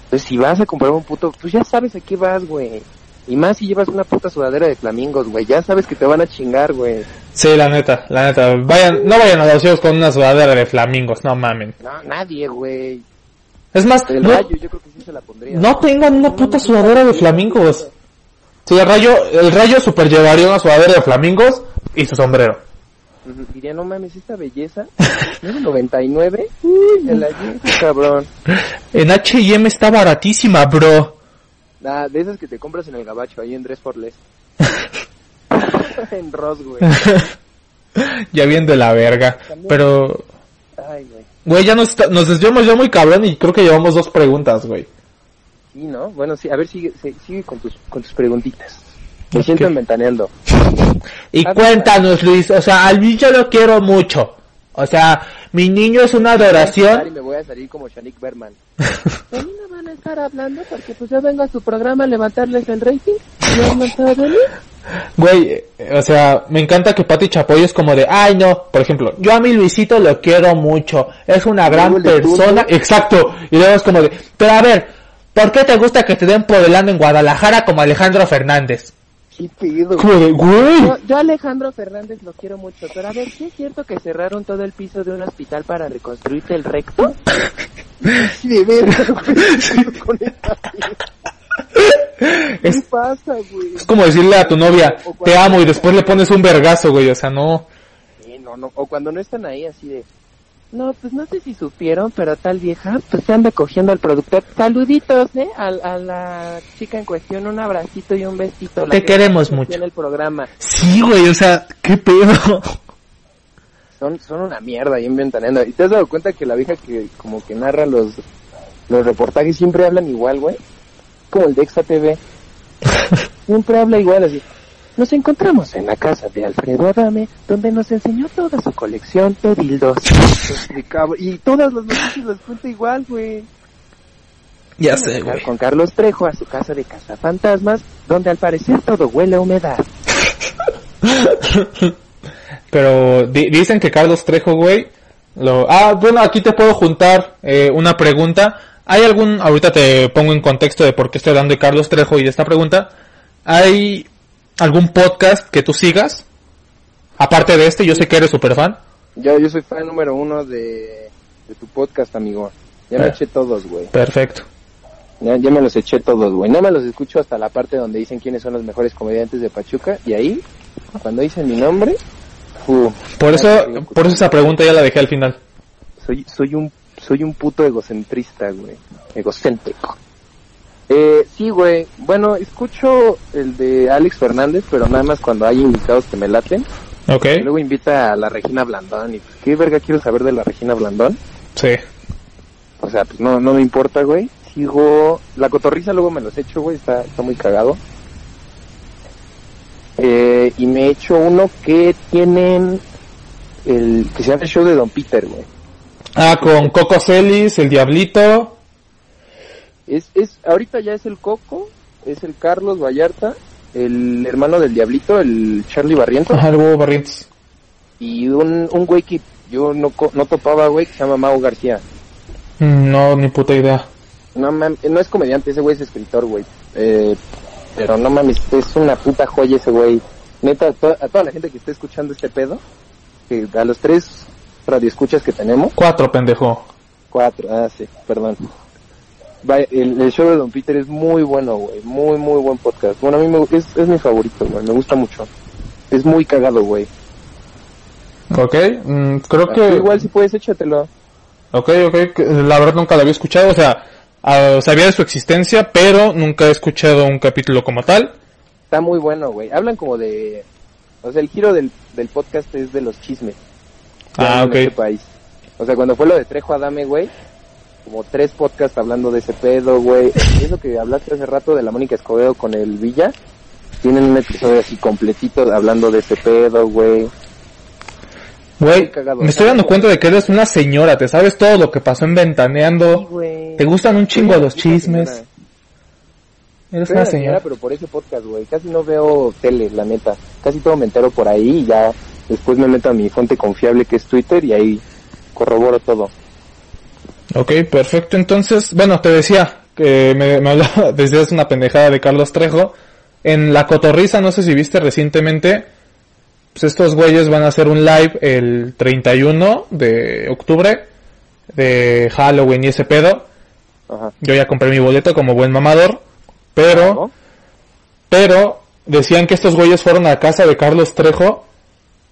Entonces, si vas a comprar un puto, pues ya sabes a qué vas, güey. Y más si llevas una puta sudadera de flamingos, güey. Ya sabes que te van a chingar, güey. sí, la neta, la neta. Vayan, no vayan a los shows con una sudadera de flamingos, no mamen. No, nadie, güey. Es más, no, rayo, yo creo que sí se la pondría. no tengan una puta sudadera de flamingos. Sí, el rayo, el rayo super llevaría una sudadera de flamingos y su sombrero. Diría, no mames, esta belleza. ¿No es de 99? Uy, se la llevo, cabrón. En H&M está baratísima, bro. Ah, de esas que te compras en el gabacho, ahí en Dress for Less. en Ross, güey. ya bien de la verga. Pero, Ay, güey. güey, ya nos, nos desviamos ya muy cabrón y creo que llevamos dos preguntas, güey. Sí, ¿no? Bueno, sí, a ver, sigue, sigue con tus, con tus preguntitas. Me siento inventaneando. Y Ah, cuéntanos, Luis, o sea, al Luis yo lo quiero mucho. O sea, mi niño es una Y adoración. me voy a salir como Shanik Berman. De mí no van a estar hablando porque pues yo vengo a su programa a levantarles el rating. Güey, eh, o sea, me encanta que Pati Chapoy es como de, ay no, por ejemplo, yo a mi Luisito lo quiero mucho, es una gran persona, exacto, y luego es como de, pero a ver, ¿por qué te gusta que te den podelando en Guadalajara como Alejandro Fernández? ¿Qué pedo? Güey, Yo, Alejandro Fernández lo quiero mucho, pero a ver, ¿sí es cierto que cerraron todo el piso de un hospital para reconstruirte el recto? Sí, de verga, güey. Con esta ¿Qué es, pasa, güey? es como decirle a tu novia, te amo, y después le pones un vergazo, güey, o sea, no, Sí, no, no. O cuando no están ahí así de... No, pues no sé si supieron, pero tal vieja, pues se anda cogiendo al productor. Saluditos, ¿eh? A, a la chica en cuestión, un abracito y un besito. Te que queremos mucho. En el programa. sí, güey, o sea, qué pedo. son, son una mierda ahí en Ventaneando. ¿Y te has dado cuenta que la vieja que como que narra los, los reportajes siempre hablan igual, güey? Como el de Exa TV. siempre habla igual así. Nos encontramos en la casa de Alfredo Adame, donde nos enseñó toda su colección de dildos. Y todas las noticias las cuenta igual, güey. ya sé, güey. Con Carlos Trejo a su casa de cazafantasmas, donde al parecer todo huele a humedad. Pero di- dicen que Carlos Trejo, güey, lo... Ah, bueno, aquí te puedo juntar eh, una pregunta. ¿Hay algún... Ahorita te pongo en contexto de por qué estoy hablando de Carlos Trejo y de esta pregunta. ¿Hay algún podcast que tú sigas? Aparte de este, yo sé que eres super fan. Yo, yo soy fan número uno de, de tu podcast, amigo. Ya me Eh. eché todos, güey. Perfecto. Ya, ya me los eché todos, güey. No me los escucho hasta la parte donde dicen quiénes son los mejores comediantes de Pachuca. Y ahí, cuando dicen mi nombre, Por eso, por eso esa pregunta ya la dejé al final. soy, soy un soy un puto egocentrista, güey. Egocéntrico. Eh, sí, güey. Bueno, escucho el de Alex Fernández, pero nada más cuando hay invitados que me laten. Ok. Y luego invita a la Regina Blandón. Y pues, ¿qué verga quiero saber de la Regina Blandón? Sí. O sea, pues no, no me importa, güey. Sigo. La cotorriza luego me los echo, güey. Está, está muy cagado. Eh, y me he hecho uno que tienen. El, que se llama el show de Don Peter, güey. Ah, con Coco Celis, El Diablito. Es, es, ahorita ya es el Coco, es el Carlos Vallarta, el hermano del Diablito, el Charlie Barrientos, Ajá, el huevo Barrientos. y un, un güey que yo no, no topaba, güey, que se llama Mau García. Mm, No, ni puta idea. No mames, no es comediante, ese güey es escritor, güey. Eh, pero no mames, es una puta joya ese güey. Neta, a to- a toda la gente que esté escuchando este pedo, que a los tres radioescuchas que tenemos, Cuatro, pendejo. cuatro, ah, sí, perdón. El, el show de Don Peter es muy bueno, güey, muy, muy buen podcast. Bueno, a mí me, es, es mi favorito, güey, me gusta mucho. Es muy cagado, güey. Ok, mm, creo Tú que... igual si puedes, échatelo. Ok, ok, la verdad nunca lo había escuchado, o sea, ah, sabía de su existencia, pero nunca he escuchado un capítulo como tal. Está muy bueno, güey. Hablan como de... O sea, el giro del, del podcast es de los chismes. Ah, en ok. este país. O sea, cuando fue lo de Trejo Adame, güey, como tres podcasts hablando de ese pedo, güey. Eso que hablaste hace rato de la Mónica Escobedo con el Villa. Tienen un episodio así completito hablando de ese pedo, güey. Güey, me estoy dando cuenta de que eres una señora, te sabes todo lo que pasó en Ventaneando. Te gustan un chingo los chismes. señora. Eres Soy una señora, señora. pero por ese podcast, güey. Casi no veo tele, la neta. Casi todo me entero por ahí y ya después me meto a mi fuente confiable que es Twitter y ahí corroboro todo. Ok, perfecto. Entonces, bueno, te decía que me, me hablaba, decías una pendejada de Carlos Trejo. En La Cotorriza, no sé si viste recientemente, pues estos güeyes van a hacer un live el 31 de octubre de Halloween y ese pedo. Ajá. Yo ya compré mi boleto como buen mamador, pero, pero decían que estos güeyes fueron a casa de Carlos Trejo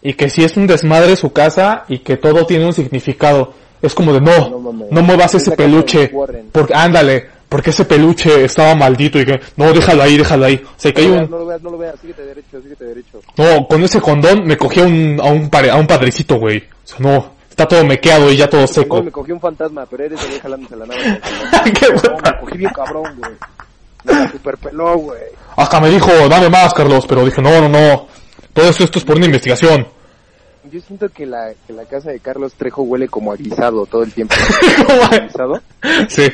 y que si es un desmadre su casa y que todo tiene un significado. Es como de no, No mames. no muevas Es ese peluche, porque ándale, porque ese peluche estaba maldito y que no, déjalo ahí, déjalo ahí. O sea, que hay No un no lo veas, no lo veas, síguete derecho, síguete derecho. no, con ese condón me cogí a un a un pare- a un padrecito, güey. O sea, no, está todo mequeado y ya todo No, seco. me cogí un fantasma, pero eres el jalándose la nave. Qué No, bueno. me cogí bien cabrón, güey. Me superpeló, güey. Hasta me dijo, dame más, Carlos, pero dije, no, no, no. Todo esto, esto es por una investigación. Yo siento que la, que la casa de Carlos Trejo huele como a guisado todo el tiempo. ¿Guisado? sí.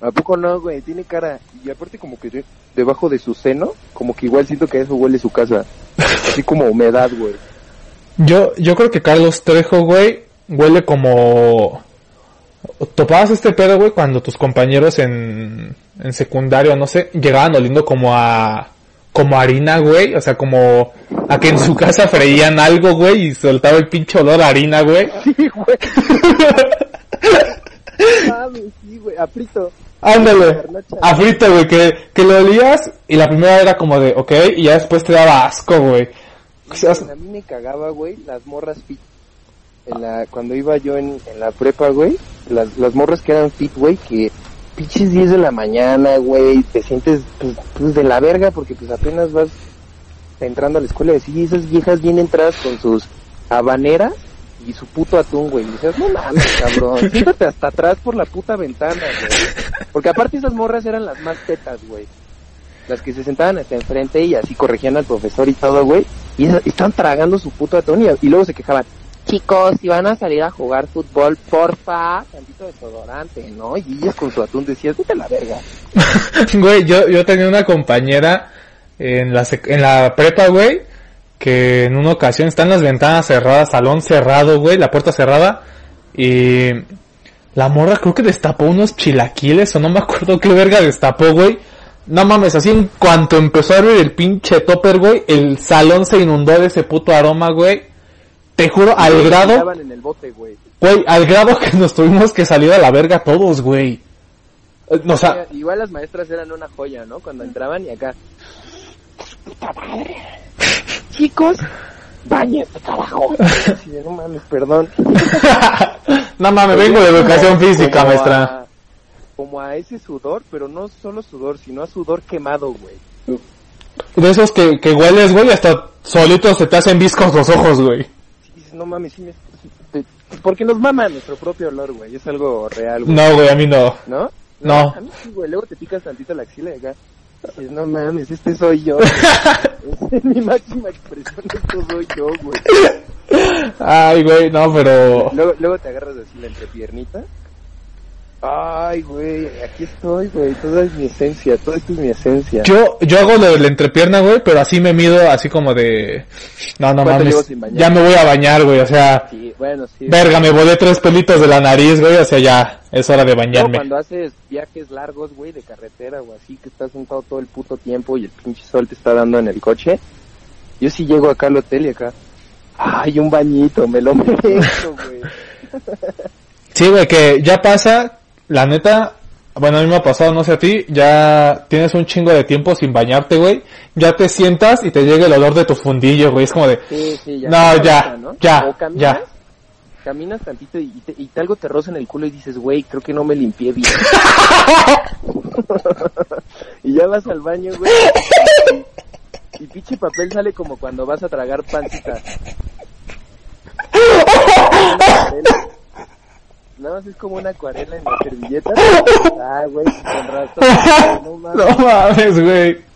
¿A poco no, güey? Tiene cara. Y aparte como que de- debajo de su seno, como que igual siento que a eso huele su casa. Así como humedad, güey. Yo, yo creo que Carlos Trejo, güey, huele como... Topabas este pedo, güey, cuando tus compañeros en, en secundario, no sé, llegaban oliendo como a... Como harina, güey, o sea, como a que en su casa freían algo, güey, y soltaba el pinche olor a harina, güey. Sí, güey. Mames, sí, güey. A frito. Ándale, a frito, güey, que, que lo olías y la primera era como de, ok, y ya después te daba asco, güey. O sea, A mí me cagaba, güey, las morras fit. En la, cuando iba yo en, en la prepa, güey, las, las morras que eran fit, güey, que pinches 10 de la mañana, güey, te sientes pues, pues, de la verga porque pues apenas vas entrando a la escuela y así, esas viejas bien entradas con sus habaneras y su puto atún, güey. Y dices, no mames, cabrón, siéntate hasta atrás por la puta ventana, güey. Porque aparte esas morras eran las más tetas, güey. Las que se sentaban hasta enfrente y así corregían al profesor y todo, güey. Y están tragando su puto atún y, y luego se quejaban. Chicos, si van a salir a jugar fútbol, porfa, tantito desodorante, ¿no? Y ellas con su atún decías, vete la verga. Güey, yo, yo tenía una compañera en la, en la prepa, güey, que en una ocasión están las ventanas cerradas, salón cerrado, güey, la puerta cerrada, y la morra creo que destapó unos chilaquiles, o no me acuerdo qué verga destapó, güey. No mames, así en cuanto empezó a abrir el pinche topper, güey, el salón se inundó de ese puto aroma, güey. Te juro, al grado, Estaban en el bote, güey. güey, al grado que nos tuvimos que salir a la verga todos, güey. Eh, O sea, Igual las maestras eran una joya, ¿no? Cuando entraban y acá. ¡Puta madre! Chicos, bañense, carajo. Sí, no mames, perdón. no mames, vengo de educación física, Como maestra. a- como a ese sudor, pero no solo sudor, sino a sudor quemado, güey. De esos que, que hueles, güey, hasta solitos se te hacen viscos los ojos, güey. Dices, no mames, sí me... Porque nos mama nuestro propio olor, güey. Es algo real, güey. No, güey, a mí no. ¿No? No. A mí sí, güey. Luego te picas tantito la axila y acá. Dices, no mames, este soy yo. es mi máxima expresión, esto soy yo, güey. Ay, güey, no, pero... Luego, luego te agarras así la entrepiernita. Ay, güey, aquí estoy, güey. Toda es mi esencia, todo esto es mi esencia. Yo, yo hago lo de la entrepierna, güey, pero así me mido, así como de... No, no ¿Cuánto llevo mames, ya me voy a bañar, güey, o sea... Sí, bueno, sí. Verga, me volé tres pelitos de la nariz, güey, o sea, ya, es hora de bañarme. cuando haces viajes largos, güey, de carretera o así, que estás sentado todo el puto tiempo y el pinche sol te está dando en el coche, yo sí llego acá al hotel y acá, ay, un bañito, me lo merezco, güey. Sí, güey, que ya pasa, la neta, bueno, a mí me ha pasado, no sé a ti, ya tienes un chingo de tiempo sin bañarte, güey, ya te sientas y te llega el olor de tu fundillo, güey, es como de, Sí, sí, ya. No, ya, ¿no? ya, O caminas, ya. caminas tantito y, te, y algo te roza en el culo y dices, güey, creo que no me limpié bien. y ya vas al baño, güey. Y, y pinche papel sale como cuando vas a tragar pancita. Nada más es como una acuarela en la servilleta. Ah, güey, con razón, no mames. No mames, güey.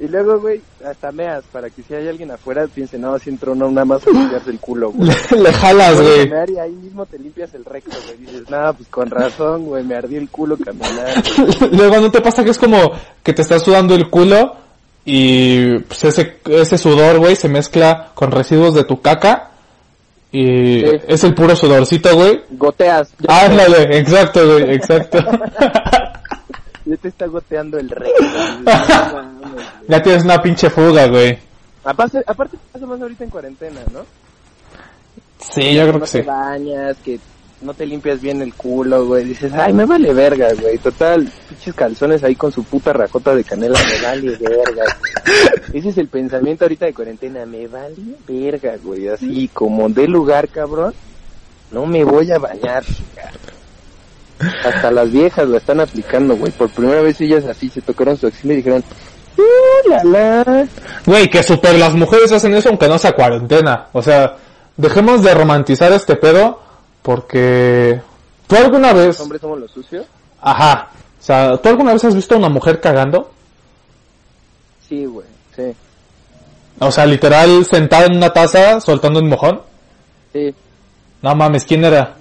Y luego, güey, hasta meas, para que si hay alguien afuera piense, no, si entró no, nada más a limpiarse el culo, güey. Le, le jalas, güey. y ahí mismo te limpias el recto, güey. Dices, nada, pues con razón, güey, me ardí el culo caminar. Luego no te pasa que es como que te estás sudando el culo y pues ese, ese sudor, güey, se mezcla con residuos de tu caca y Sí. es el puro sudorcito, güey. Goteas. Ah, Ándale, exacto, güey, exacto. ya te está goteando el güey. ya tienes una pinche fuga, güey. Aparte, aparte pasa más ahorita en cuarentena, ¿no? Sí, yo creo no que sí. te bañas, que no te limpias bien el culo, güey. Dices, ay, me vale verga, güey. Total, pinches calzones ahí con su puta rajota de canela, me vale verga. güey. Ese es el pensamiento ahorita de cuarentena, me vale verga, güey. Así como de lugar, cabrón, no me voy a bañar. chinga. Hasta las viejas lo están aplicando, güey. Por primera vez ellas así se tocaron su axila y dijeron, ¡Uh, la la! Güey, que super las mujeres hacen eso aunque no sea cuarentena. O sea, dejemos de romantizar este pedo porque... ¿Tú alguna vez... ¿Los hombres somos los sucios? Ajá. O sea, ¿tú alguna vez has visto a una mujer cagando? Sí, güey, sí. O sea, literal sentada en una taza soltando un mojón. Sí. No mames, ¿quién era?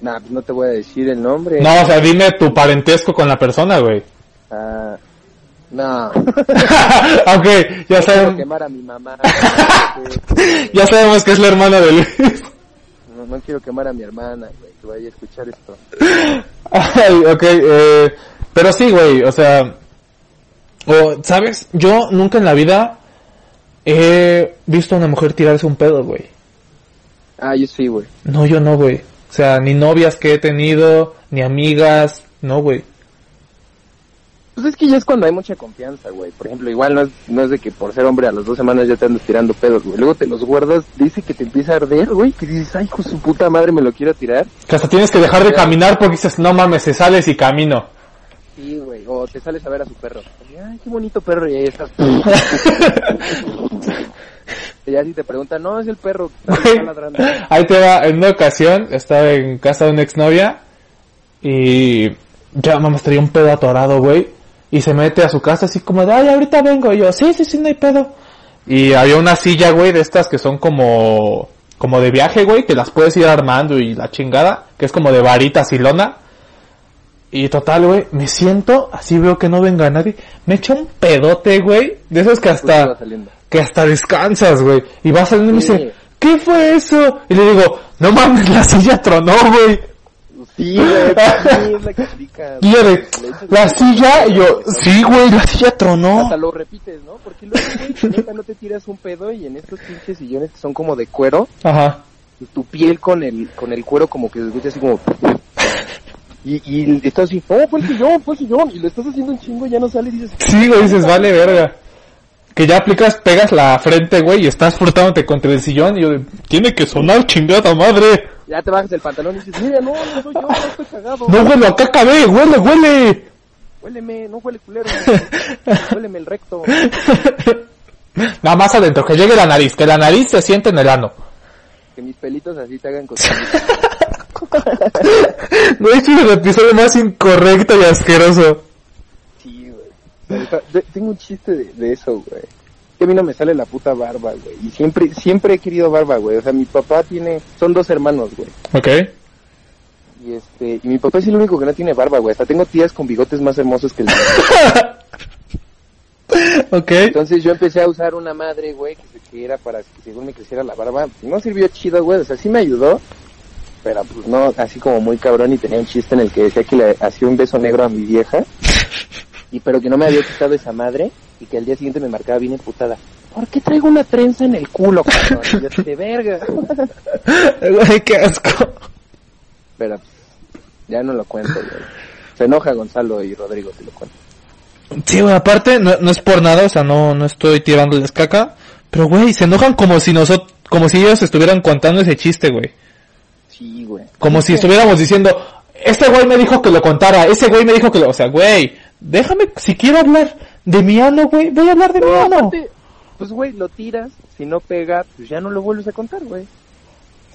Nah, pues no te voy a decir el nombre. No, o sea, dime tu parentesco con la persona, güey. Ah, no. ok, ya sabemos, quemar a mi mamá. ya sabemos que es la hermana de Luis. No, no quiero quemar a mi hermana, güey, que vaya a escuchar esto. Ay, ok, eh, pero sí, güey, o sea, o, ¿sabes? Yo nunca en la vida he visto a una mujer tirarse un pedo, güey. Ah, yo sí, güey. No, yo no, güey. O sea, ni novias que he tenido, ni amigas, no, güey. Pues es que ya es cuando hay mucha confianza, güey. Por ejemplo, igual no es, no es de que por ser hombre a las dos semanas ya te andas tirando pedos, güey. Luego te los guardas, dice que te empieza a arder, güey. Que dices, ay, hijo su puta madre, me lo quiero tirar. Que hasta tienes que dejar de caminar porque dices, no mames, se sales y camino. Sí, güey. O te sales a ver a su perro. Ay, qué bonito perro, y ahí estás. y ya si te preguntan, no, es el perro. Está ladrando. Ahí te va, en una ocasión estaba en casa de una exnovia y ya mamá traía un pedo atorado, güey, y se mete a su casa así como de, ay, ahorita vengo, y yo, sí, sí, sí, no hay pedo. Y había una silla, güey, de estas que son como, como de viaje, güey, que las puedes ir armando y la chingada, que es como de varitas y lona. Y total, güey, me siento, así veo que no venga nadie, me echa un pedote, güey, de esos que hasta, que hasta descansas, güey. Y va saliendo y me dice, ¿qué fue eso? Y le digo, no mames, la silla tronó, güey. Sí, güey, es la que. Y silla, y yo, sí, güey, la silla tronó. Hasta lo repites, ¿no? Porque luego, neta, no te tiras un pedo y en estos pinches sillones que son como de cuero, Ajá. pues, tu piel con el, con el cuero como que se escucha así como... Y, y estás así, oh, fue el sillón, fue el sillón, y lo estás haciendo un chingo, ya no sale y dices, Sí, güey, dices, vale, verga. Que ya aplicas, pegas la frente, güey, y estás frotándote contra el sillón, y yo de, tiene que sonar chingada madre. Ya te bajas el pantalón y dices, mira, no, no soy yo, no estoy cagado. No huele a caca, ve, huele, huele. Huéleme, no huele culero, huéleme el recto. Nada más adentro, que llegue la nariz, que la nariz se siente en el ano. Que mis pelitos así te hagan cosas. No es el episodio más incorrecto y asqueroso. Sí, güey. Tengo un chiste de, de eso, güey. Que a mí no me sale la puta barba, güey. Y siempre, siempre he querido barba, güey. O sea, mi papá tiene, son dos hermanos, güey. Ok. Y este, y mi papá es el único que no tiene barba, güey. Hasta tengo tías con bigotes más hermosos que el mío. Ok. Entonces yo empecé a usar una madre, güey, que, que era para que según me creciera la barba. No sirvió chido, güey. O sea, sí me ayudó. Pero pues no, así como muy cabrón y tenía un chiste en el que decía que le hacía un beso negro a mi vieja. Y pero que no me había quitado esa madre y que al día siguiente me marcaba bien emputada. ¿Por qué traigo una trenza en el culo, cabrón? Yo de verga. Güey, qué asco. Pero ya no lo cuento, güey. Se enoja Gonzalo y Rodrigo si lo cuento. Sí, güey, aparte, no, no es por nada, o sea, no, no estoy tirándoles caca. Pero, güey, se enojan como si nosotros, como si ellos estuvieran contando ese chiste, güey. Sí, güey. Como si estuviéramos diciendo, este güey me dijo que lo contara, ese güey me dijo que lo... O sea, güey, déjame, si quiero hablar de mi ano, güey, voy a hablar de mi No, ano. aparte, pues güey, lo tiras, si no pega, pues ya no lo vuelves a contar, güey.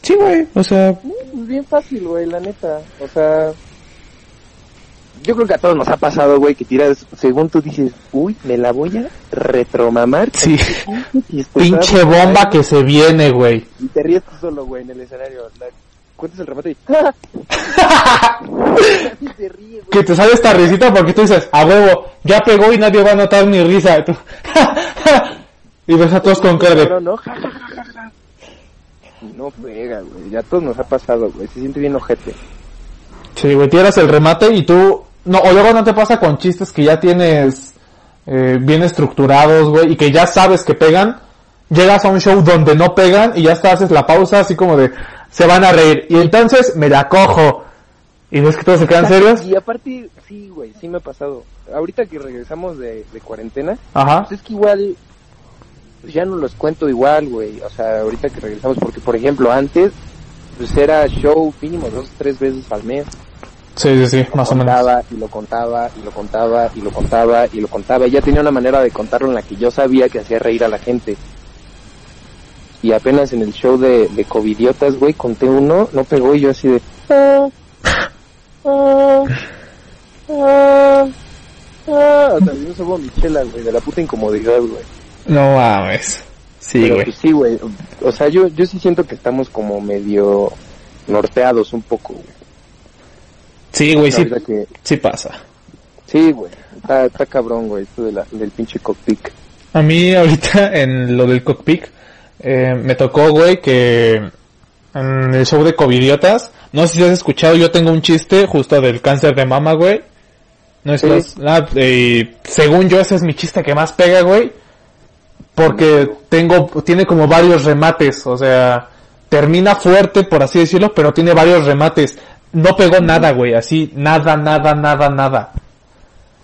Sí, güey, o sea, Es bien fácil, güey, la neta. O sea, yo creo que a todos nos ha pasado, güey, que tiras, según tú dices, uy, me la voy a retromamar. Sí. Pinche bomba que se viene, güey. Y te ríes tú solo, güey, en el escenario. La- Cuentas el remate y... Que te sale esta risita porque tú dices, a huevo, ya pegó y nadie va a notar mi risa. Y ves a todos con cara de, Pero no, ja, ja, ja, ja, ja. Y No frega, güey. Ya a todos nos ha pasado, güey. Se siente bien ojete. Sí, güey, tiras el remate y tú... No, o luego no te pasa con chistes que ya tienes eh, bien estructurados, güey, y que ya sabes que pegan. Llegas a un show donde no pegan y ya está, haces la pausa así como de... Se van a reír. Y entonces me la cojo. Y ves que todos se quedan serios. Y aparte, sí, güey, sí me ha pasado. Ahorita que regresamos de, de cuarentena, Ajá. pues es que igual pues ya no los cuento igual, güey. O sea, ahorita que regresamos, porque por ejemplo, antes, pues era show mínimo dos, tres veces al mes. Sí, sí, sí, más o menos. contaba y lo contaba y lo contaba y lo contaba y lo contaba y ya tenía una manera de contarlo en la que yo sabía que hacía reír a la gente y apenas en el show de, de covidiotas güey conté uno no pegó y yo así de ah, ah, ah, ah. subo mi chela güey de la puta incomodidad güey No mames. Sí, Pero, güey. pues, sí güey o sea yo yo sí siento que estamos como medio norteados un poco güey Sí, güey, sí, que sí pasa. Sí, güey. Está, está cabrón, güey, esto de la, del pinche cockpit. A mí ahorita en lo del cockpit eh, me tocó, güey, que en el show de Covidiotas, no sé si has escuchado, yo tengo un chiste justo del cáncer de mama, güey. No es Sí. ah, eh, según yo ese es mi chiste que más pega, güey. Porque tengo, tiene como varios remates, o sea, termina fuerte, por así decirlo, pero tiene varios remates. No pegó nada, güey, así, nada, nada, nada, nada.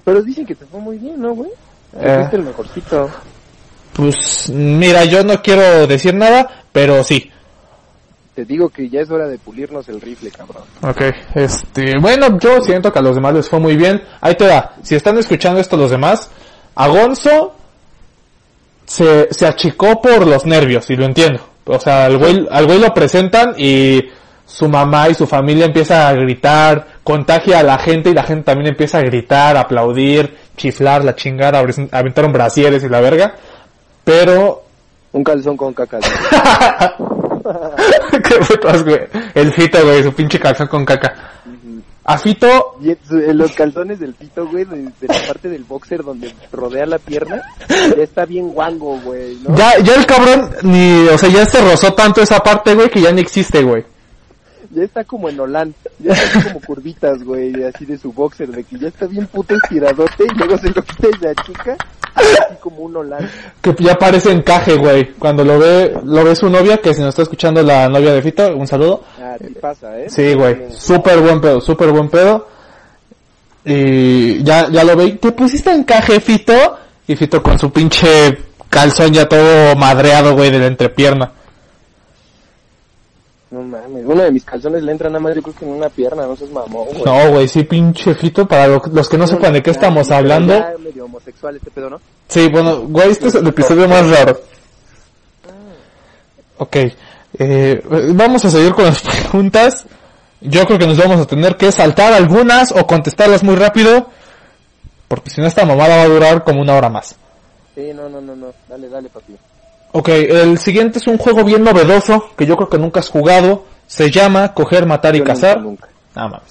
Pero dicen que te fue muy bien, ¿no, güey? Eh. Fuiste el mejorcito. Pues, mira, yo no quiero decir nada, pero sí. Te digo que ya es hora de pulirnos el rifle, cabrón. Ok, este, bueno, yo siento que a los demás les fue muy bien. Ahí te da, si están escuchando esto los demás, a Gonzo se, se achicó por los nervios, y lo entiendo. O sea, al güey, al güey lo presentan y su mamá y su familia empieza a gritar, contagia a la gente y la gente también empieza a gritar, aplaudir, chiflar, la chingada, abres- aventaron brasieres y la verga. Pero Un calzón con caca. Qué putas, güey. El Fito, güey, su pinche calzón con caca. A Fito, y los calzones del pito, güey, de, de la parte del boxer donde rodea la pierna, ya está bien guango, güey, ¿no? ya, ya el cabrón, ni, o sea, ya se rozó tanto esa parte, güey, que ya ni existe, güey. Ya está como en Holanda. Ya está como curvitas, güey, así de su boxer, de que ya está bien puto estiradote y luego se lo quita y la chica, así como un Holanda. Que ya parece encaje, güey. Cuando lo ve, lo ve su novia, que si nos está escuchando la novia de Fito, un saludo. Ah, sí pasa, ¿eh? Sí, güey. Súper buen pedo, súper buen pedo. Y ya, ya lo ve. ¿Te pusiste encaje, Fito? Y Fito con su pinche calzón ya todo madreado, güey, de la entrepierna. No mames, uno de mis calzones le entra nada más yo creo que en una pierna, no seas mamón, güey. No, güey, sí, pinche Fito. Para lo- los que no sepan de qué estamos Ya, hablando. ya medio homosexual este pedo, ¿no? Sí, bueno, güey, este es el episodio más raro. Ok, eh, vamos a seguir con las preguntas. Yo creo que nos vamos a tener que saltar algunas o contestarlas muy rápido. Porque si no esta mamada va a durar como una hora más. Sí, no, no, no, no. Dale, dale, papi. Ok, el siguiente es un juego bien novedoso que yo creo que nunca has jugado. Se llama Coger, Matar y Yo nunca, Cazar. Nunca. Nada más.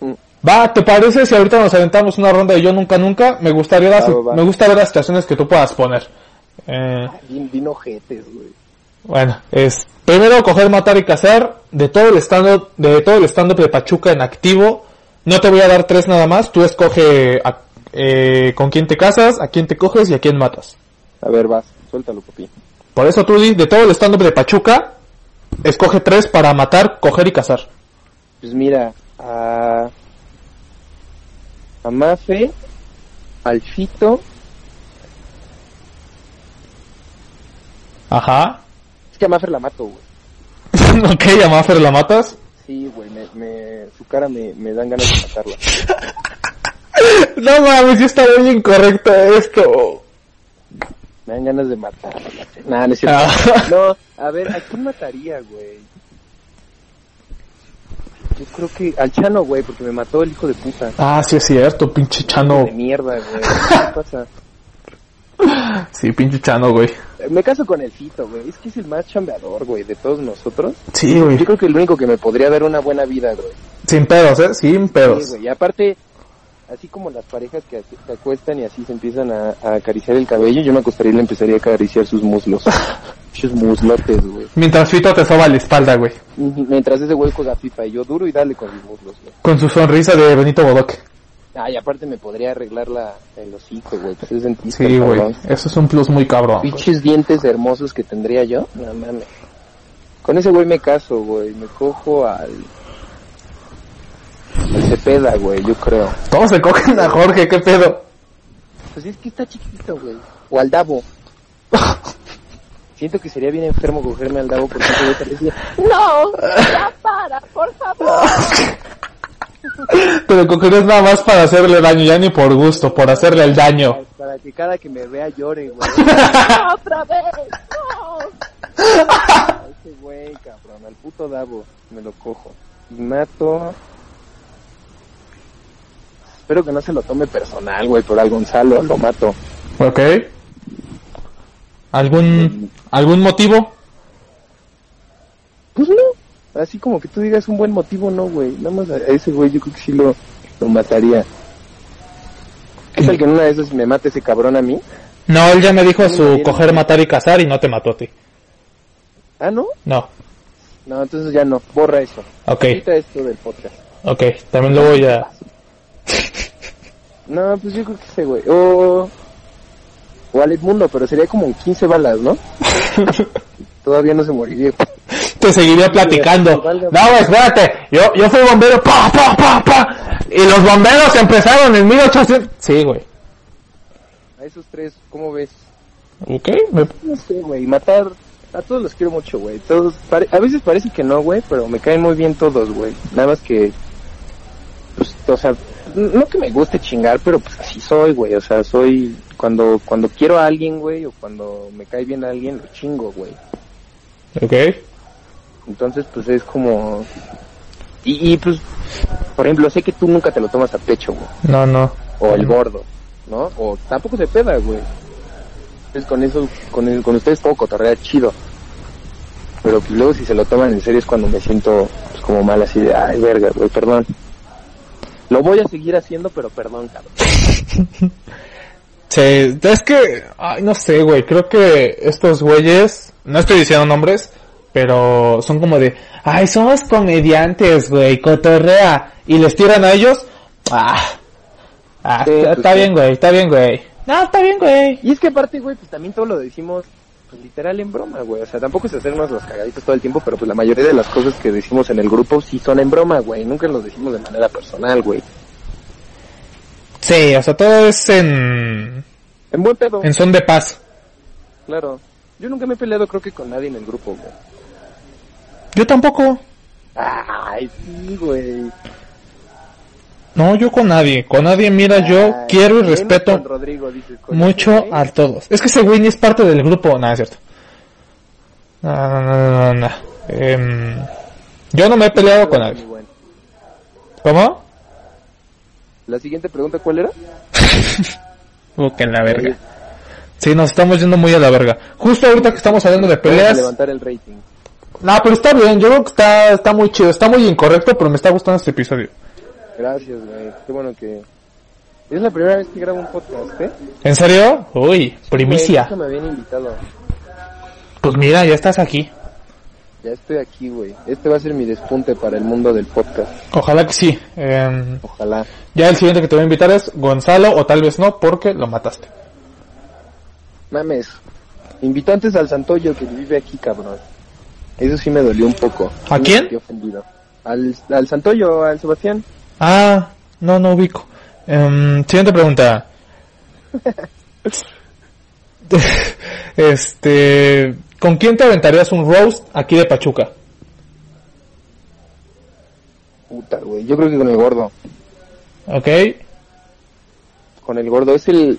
Mm. Va, ¿te parece si ahorita nos aventamos una ronda de yo nunca nunca? Me gustaría las- me gusta ver las situaciones que tú puedas poner. Eh, bien ojetes, güey. bueno, es primero coger, matar y cazar de todo el stand de todo el stand de Pachuca en activo. No te voy a dar tres nada más. Tú escoge a- eh, con quién te casas, a quién te coges y a quién matas. A ver, vas. Suéltalo, papi. Por eso tú de todo el stand de Pachuca, escoge tres para matar, coger y cazar. Pues mira, a... A Mafe, al Fito... Ajá. Es que a Mafe la mato, güey. ok, a Maffer la matas. Sí, güey, me, me... Su cara me, me dan ganas de matarla. No mames, sí está muy incorrecto esto. Me dan ganas de matar. Nada, no es cierto. Ah. No, a ver, ¿a quién mataría, güey? Yo creo que al Chano, güey, porque me mató el hijo de puta. Ah, sí es cierto, pinche Chano. De mierda, güey. ¿Qué pasa? Sí, pinche Chano, güey. Me caso con el Fito, güey. Es que es el más chambeador, güey, de todos nosotros. Sí, Yo güey. creo que el único que me podría dar una buena vida, güey. Sin pedos, ¿eh? Sin Sí, pedos. güey. Y aparte, así como las parejas que se acuestan y así se empiezan a, a acariciar el cabello, yo me acostaría y le empezaría a acariciar sus muslos. Sus muslotes, güey. Mientras Fito te soba la espalda, güey. Mientras ese güey juega FIFA y yo duro y dale con mis muslos, güey. Con su sonrisa de Benito Bodoque. Ah, y aparte me podría arreglar la, el hocico, güey. Pues es dentista, Sí, güey. Eso es un plus muy cabrón. Pinches dientes hermosos que tendría yo. No mames. Con ese güey me caso, güey. Me cojo al... Al Cepeda, güey, yo creo. Todos se cogen a Jorge, qué pedo. Pues es que está chiquitito, güey. O al Davo. Siento que sería bien enfermo cogerme al Davo porque ese güey parecía... No, ya para, por favor. Pero cogerías nada más para hacerle daño, ya ni por gusto, por hacerle el daño. Para que cada que me vea llore, güey. otra vez, no. A ese güey, cabrón, al puto Davo. Me lo cojo. Y mato... Espero que no se lo tome personal, güey, pero al Gonzalo lo mato. ¿Ok? ¿Algún, algún motivo? Pues no. Así como que tú digas un buen motivo, no, güey. Nada más a ese güey yo creo que sí lo, lo mataría. ¿Qué tal que en una de esas me mate ese cabrón a mí? No, él ya me dijo su coger, matar y cazar y no te mató a ti. Ah, ¿no? No. No, entonces ya no. Borra eso. Ok, Quita esto del podcast. ok. También lo voy a... No, pues yo creo que ese güey. O... O al Edmundo, pero sería como en 15 balas, ¿no? Todavía no se moriría. Te seguiría platicando. No, güey, espérate. Yo, yo fui bombero. Pa, pa, pa, pa. Y los bomberos empezaron en 1800. Sí, güey. A esos tres, ¿cómo ves? Ok. me- No sé, güey. Matar... A todos los quiero mucho, güey. Todos... pare- A veces parece que no, güey, pero me caen muy bien todos, güey. Nada más que... Pues, o sea... No que me guste chingar, pero pues así soy, güey. O sea, soy... Cuando, cuando quiero a alguien, güey, o cuando me cae bien a alguien, lo chingo, güey. Ok. Entonces, pues es como... Y, y, pues, por ejemplo, sé que tú nunca te lo tomas a pecho, güey. No, no. O el gordo, ¿no? O tampoco se peda, güey. Entonces con eso, con, el- con ustedes puedo cotorrear chido. Pero pues luego si se lo toman en serio es cuando me siento pues, como mal así de, ay, verga, güey, perdón. Lo voy a seguir haciendo, pero perdón, cabrón. Sí, es que, ay, no sé, güey, creo que estos güeyes, no estoy diciendo nombres, pero son como de, ay, somos comediantes, güey, cotorrea, y les tiran a ellos, ah, ah, Sí, está, pues está sí. bien, güey, está bien, güey. No, está bien, güey. Y es que aparte, güey, pues también todo lo decimos pues, literal en broma, güey. O sea, tampoco es hacernos los cagaditos todo el tiempo, pero pues la mayoría de las cosas que decimos en el grupo sí son en broma, güey. Nunca los decimos de manera personal, güey. Sí, o sea, todo es en, En buen pedo, en son de paz. claro. Yo nunca me he peleado creo que con nadie en el grupo, güey. Yo tampoco. Ay, sí, güey. No, yo con nadie. Con nadie, mira, yo Ay, quiero y respeto Rodrigo, dices, mucho a todos. Es que ese güey ni es parte del grupo. Nada, es cierto. No, no, no, no, no. Em, yo no me he peleado con nadie. Bueno. ¿Cómo? La siguiente pregunta, ¿cuál era? Uh, que la verga. Sí, nos estamos yendo muy a la verga. Justo ahorita que estamos hablando de peleas. levantar el rating. No, pero está bien. Yo creo que está, está muy chido. Está muy incorrecto, pero me está gustando este episodio. Gracias, güey. Qué bueno que... Es la primera vez que grabo un podcast, ¿eh? ¿En serio? Uy, Güey, primicia. nunca me habían invitado. Pues mira, ya estás aquí. Ya estoy aquí, güey. Este va a ser mi despunte para el mundo del podcast. Ojalá que sí. Em, Ojalá. ya el siguiente que te voy a invitar es Gonzalo, o tal vez no, porque lo mataste. Mames. Invitó antes al Santoyo que vive aquí, cabrón. Eso sí me dolió un poco. ¿A me quién? ofendido. Al, al Santoyo, al Sebastián. Ah, no, no ubico. Em, siguiente pregunta. este, ¿con quién te aventarías un roast aquí de Pachuca? Puta, güey. Yo creo que con el gordo. ¿Ok? Con el gordo. Es el...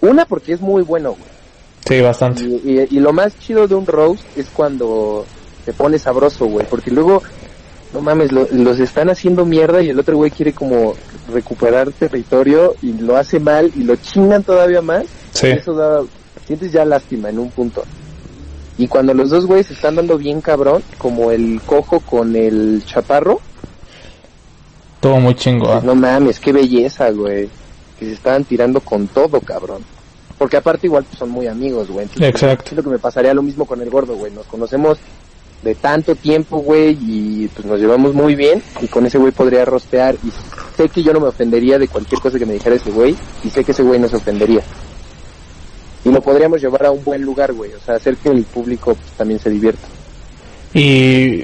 Una, porque es muy bueno, güey. Sí, bastante. Y, y- y lo más chido de un roast es cuando se pone sabroso, güey. Porque luego, no mames, lo- los están haciendo mierda y el otro güey quiere como recuperar territorio y lo hace mal y lo chingan todavía más. Sí. Eso da, sientes ya lástima en un punto. Y cuando los dos güeyes se están dando bien cabrón, como el cojo con el chaparro, Todo muy chingón. pues no mames, qué belleza, güey. Que se estaban tirando con todo, cabrón. Porque aparte igual pues, son muy amigos, güey. Entonces, Exacto. Siento que me pasaría lo mismo con el gordo, güey. Nos conocemos de tanto tiempo, güey, y pues nos llevamos muy bien. Y con ese güey podría rostear. Y sé que yo no me ofendería de cualquier cosa que me dijera ese güey. Y sé que ese güey no se ofendería. Y lo podríamos llevar a un buen lugar, güey. O sea, hacer que el público pues, también se divierta. Y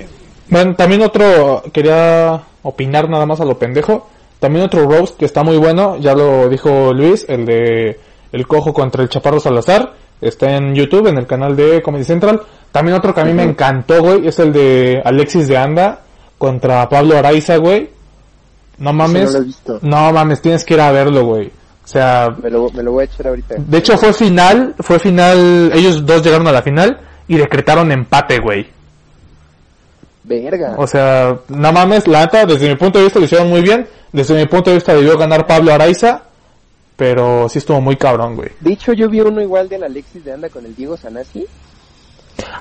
bueno, también otro, quería opinar nada más a lo pendejo. También otro roast que está muy bueno, ya lo dijo Luis, el de El Cojo contra el Chaparro Salazar. Está en YouTube, en el canal de Comedy Central. También otro que a mí me encantó, güey, es el de Alexis de Anda contra Pablo Araiza, güey. No mames. no lo he visto. No mames, tienes que ir a verlo, güey. O sea, Me lo, me lo voy a echar ahorita. de hecho fue final, fue final, ellos dos llegaron a la final y decretaron empate, güey. Verga. O sea, no mames, la neta, desde mi punto de vista lo hicieron muy bien. Desde mi punto de vista debió ganar Pablo Araiza. Pero sí estuvo muy cabrón, güey. De hecho, yo vi uno igual del Alexis de Anda con el Diego Sanasi.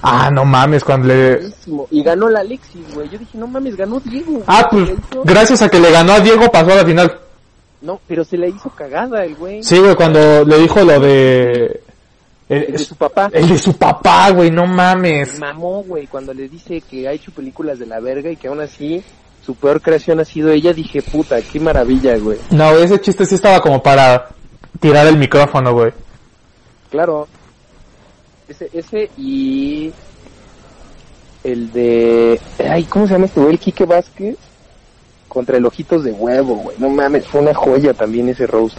Ah, no mames, cuando le... Y ganó la Alexis, güey. Yo dije, no mames, ganó Diego. güey. Ah, pues hizo- gracias a que le ganó a Diego pasó a la final. No, pero se la hizo cagada el güey. Sí, güey, cuando le dijo lo de... El de El, su papá. el de su papá, güey, no mames. Mamó, güey, cuando le dice que ha hecho películas de la verga y que aún así su peor creación ha sido ella. Dije, puta, qué maravilla, güey. No, ese chiste sí estaba como para tirar el micrófono, güey. Claro. Ese, ese y el de... Ay, ¿cómo se llama este güey? El Quique Vázquez contra el Ojitos de Huevo, güey. No mames, fue una joya también ese roast.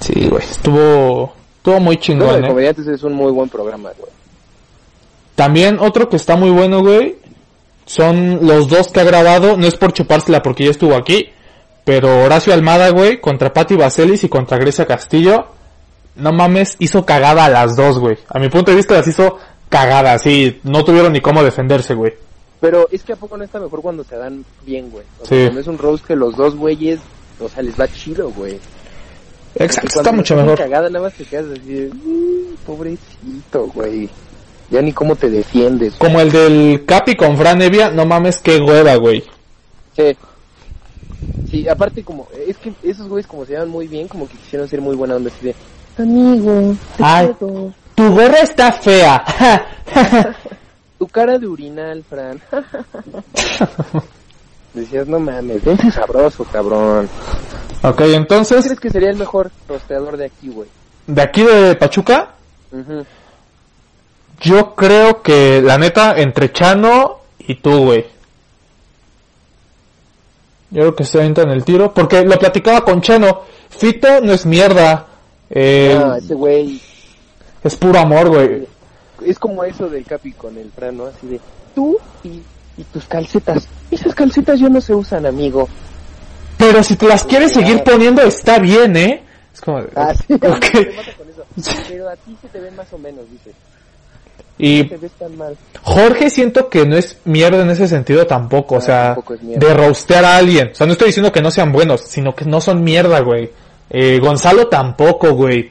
Sí, güey, estuvo... Estuvo muy No, chingón, de eh. comediantes es un muy buen programa, güey. También otro que está muy bueno, güey. Son los dos que ha grabado. No es por chupársela porque ya estuvo aquí. Pero Horacio Almada, güey, contra Patti Vaselis y contra Grecia Castillo. No mames, hizo cagada a las dos, güey. A mi punto de vista las hizo cagada, así. No tuvieron ni cómo defenderse, güey. Pero es que a poco no está mejor cuando se dan bien, güey. O sea, Sí. cuando es un roast que los dos güeyes, o sea, les va chido, güey. Exacto, está mucho mejor. cagada nada más te quedas así de, "Mm, pobrecito, güey. Ya ni cómo te defiendes. Como el del Capi con Fran Evia, no mames, qué hueva, güey. Sí. Sí, aparte como, es que esos güeyes como se llevan muy bien, como que quisieron ser muy buena onda, así de, amigo, te Ay. quiero. Tu gorra está fea. Tu cara de urinal, Fran. Decías, no mames, vente sabroso, cabrón. ok, ¿Quién entonces, crees que sería el mejor rosteador de aquí, güey? de aquí de Pachuca, Ujú. Yo creo que, la neta, entre Chano y tú, güey. Yo creo que se en el tiro. Porque lo platicaba con Chano. Fito no es mierda. Eh, Ah, ese güey, es puro amor, güey. es como eso del Capi con el Fran, ¿no? Así de, tú y, y tus calcetas. Esas calcetas ya no se usan, amigo. Pero si te las quieres seguir poniendo, está bien, ¿eh? Es como... Ah, sí. ok. te mata con eso. Pero a ti se te ven más o menos, dice. Y. Jorge siento que no es mierda en ese sentido tampoco, o Ah, sea, de roastear a alguien. O sea, no estoy diciendo que no sean buenos, sino que no son mierda, güey. Eh, Gonzalo tampoco, güey.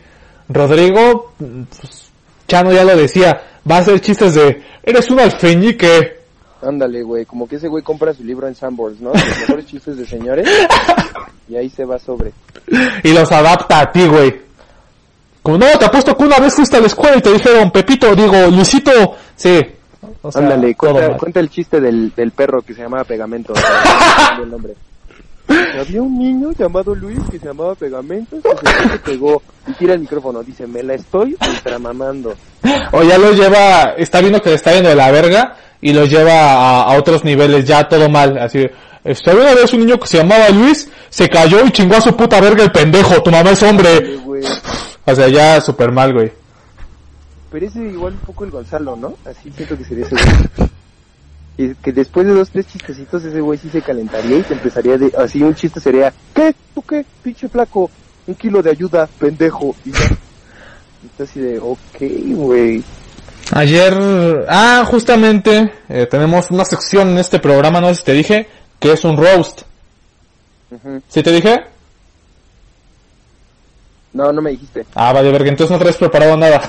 Rodrigo, pues, Chano ya lo decía, va a hacer chistes de, eres un alfeñique. Ándale, güey, como que ese güey compra su libro en Sanborns, ¿no? Los mejores chistes de señores. Y ahí se va sobre. Y los adapta a ti, güey. Como, no, te apuesto que una vez fuiste a la escuela y te dijeron, Pepito, digo, Luisito, sí. O sea, Ándale, cuenta, cuenta el chiste del, del perro que se llamaba Pegamento. el nombre. Había un niño llamado Luis que se llamaba Pegamento, que se, pegó y tira el micrófono, dice, me la estoy ultramamando. O ya los lleva, está viendo que le está yendo de la verga y los lleva a, a otros niveles, ya todo mal, así. Está una vez un niño que se llamaba Luis, se cayó y chingó a su puta verga el pendejo, tu mamá es hombre. O sea, ya super mal, güey. Pero ese igual un poco el Gonzalo, ¿no? Así siento que sería ese güey. Y que después de dos, tres chistecitos ese güey sí se calentaría y te empezaría de... Así un chiste sería, ¿qué? ¿Tú qué? Pinche flaco. Un kilo de ayuda, pendejo. Y ya. Y así de, ok, güey. Ayer, ah, justamente, eh, tenemos una sección en este programa, no sé si te dije, que es un roast. Ujú. ¿Sí te dije? No, no me dijiste. Ah, vale, verga, entonces no traes preparado nada.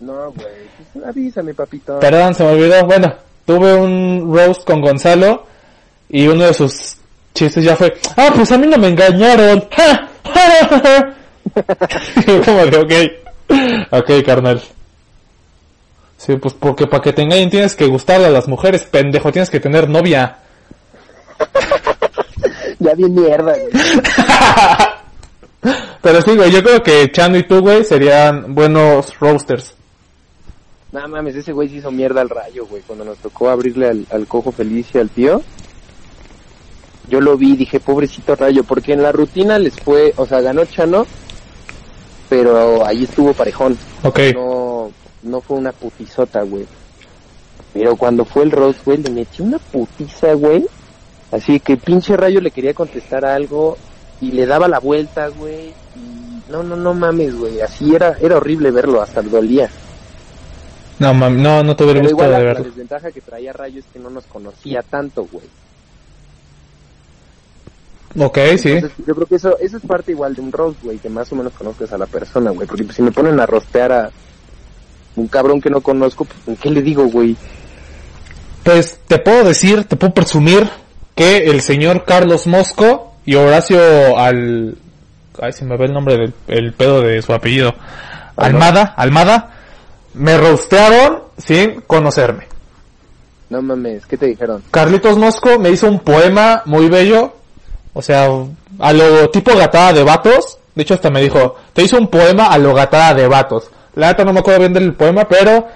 No, güey. Pues avísame, papito. Perdón, se me olvidó. Bueno, tuve un roast con Gonzalo y uno de sus chistes ya fue, ah, pues a mí no me engañaron. ¡Ja! ¡Ja! ¡Ja! ¡Ja! Y yo como de, ok, ok, carnal. Sí, pues porque para que te engañen tienes que gustarle a las mujeres, pendejo, tienes que tener novia. Ya bien mierda, güey. Pero sí, güey, yo creo que Chano y tú, güey, serían buenos roasters. No mames, ese güey se hizo mierda al rayo, güey. Cuando nos tocó abrirle al, al cojo feliz y al tío. Yo lo vi y dije, pobrecito rayo, porque en la rutina les fue, o sea, ganó Chano, pero ahí estuvo parejón. Ok. No, no fue una putizota, güey. Pero cuando fue el roast, güey, le metió una putiza, güey. Así que pinche rayo le quería contestar algo y le daba la vuelta, güey. No, no, no mames, güey. Así era, era horrible verlo, hasta dolía. No, mam, no, no tuve el gusto igual de la, la verlo. desventaja que traía Rayo es que no nos conocía tanto, güey. Ok, sí. Entonces, yo creo que eso, eso es parte igual de un roast, güey, que más o menos conozcas a la persona, güey. Porque pues, si me ponen a rostear a un cabrón que no conozco, pues, ¿qué le digo, güey? Pues te puedo decir, te puedo presumir que el señor Carlos Mosco y Horacio al... Ay, se me ve el nombre del el pedo de su apellido. Almada, Almada, me rostearon sin conocerme. No mames, ¿qué te dijeron? Carlitos Mosco me hizo un poema muy bello, o sea, a lo tipo gatada de vatos. De hecho, hasta me dijo, te hizo un poema a lo gatada de vatos. La neta no me acuerdo bien del poema, pero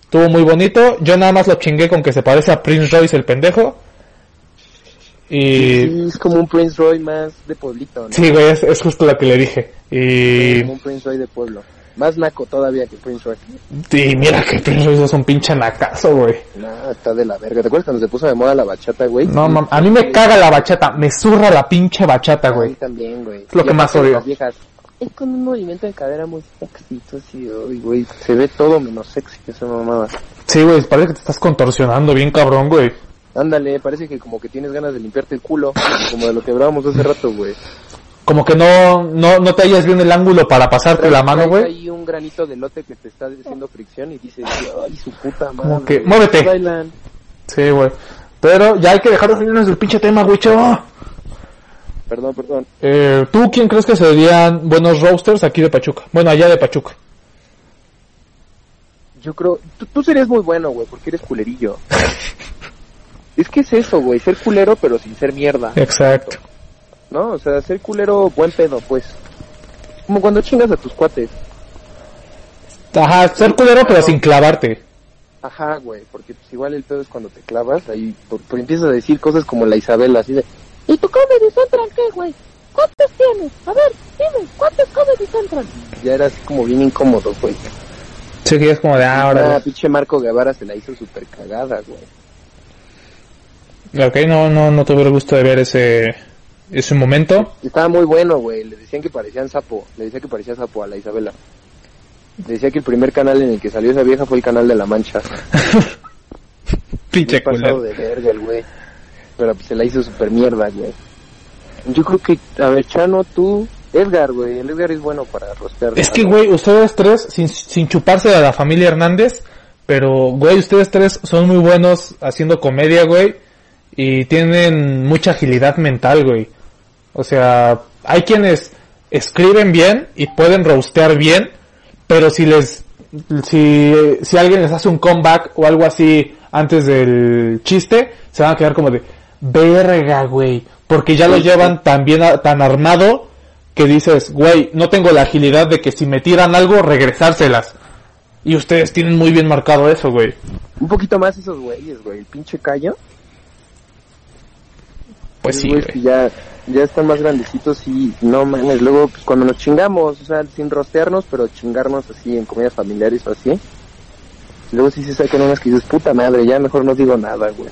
estuvo muy bonito. Yo nada más lo chingué con que se parece a Prince Royce el pendejo. Y Sí, es como un Prince Roy más de pueblito, ¿no? sí, güey, es, es justo lo que le dije. Y, Como un Prince Roy de pueblo. Más naco todavía que Prince Roy. y mira que Prince Royce es un pinche nacazo, güey. No, está de la verga. ¿Te acuerdas cuando se puso de moda la bachata, güey? No, mam, a mí me caga la bachata, me zurra la pinche bachata, A mí güey. también, güey. Es lo que más odio. las viejas, es con un movimiento de cadera muy sexy, tú así, güey, se ve todo menos sexy esa mamada. Sí, güey, parece que te estás contorsionando bien cabrón, güey. Ándale, parece que como que tienes ganas de limpiarte el culo, como de lo que hablábamos hace rato, güey. Como que no, no, no te hallas bien el ángulo para pasarte la mano, Traes güey. ahí un granito de lote que te está haciendo fricción y dices, ay, su puta madre. Como que, muévete. bailan. Sí, güey. Pero ya hay que dejar de salirnos del pinche tema, güey, chavo. Perdón, perdón. Eh, ¿Tú quién crees que serían buenos roasters aquí de Pachuca? Bueno, allá de Pachuca. Yo creo, tú, tú serías muy bueno, güey, porque eres culerillo. es que es eso, güey, ser culero pero sin ser mierda. Exacto. ¿No? O sea, ser culero buen pedo, pues. Como cuando chingas a tus cuates. Ajá, ser culero pero sin clavarte. Ajá, güey, porque pues igual el pedo es cuando te clavas, ahí por, por empiezas a decir cosas como la Isabela, así de, ¿Y tu Comedy Central qué, güey? ¿Cuántos tienes? A ver, dime, ¿cuántos Comedy Central? ya era así como bien incómodo, güey. Sí, que es como de ah, Ah, ahora. pinche Marco Guevara se la hizo súper cagada, güey. Ok, no, no, no tuve el gusto de ver ese, ese momento. Estaba muy bueno, güey, le decían que parecían sapo, le decía que parecía sapo a la Isabela. Le decía que el primer canal en el que salió esa vieja fue el canal de La Mancha. Pinche pasado de verga el güey. Pero pues se la hizo súper mierda, güey. Yo creo que, a ver, Chano, tú, Edgar, güey, el Edgar es bueno para rostear. Es que, güey, ustedes tres, sin, sin chuparse de la familia Hernández, pero, güey, ustedes tres son muy buenos haciendo comedia, güey, y tienen mucha agilidad mental, güey. O sea, hay quienes escriben bien y pueden roastear bien, pero si les, si, si alguien les hace un comeback o algo así antes del chiste, se van a quedar como de, verga, güey, porque ya lo llevan tan bien, tan armado, que dices, güey, no tengo la agilidad de que si me tiran algo, regresárselas. Y ustedes tienen muy bien marcado eso, güey. Un poquito más esos güeyes, güey, el pinche callo. Pues sí, güey. ya, ya están más grandecitos y no mames, luego pues cuando nos chingamos, o sea, sin rostearnos, pero chingarnos así en comidas familiares o así. Luego sí se sacan unas que dices, puta madre, ya mejor no digo nada, güey.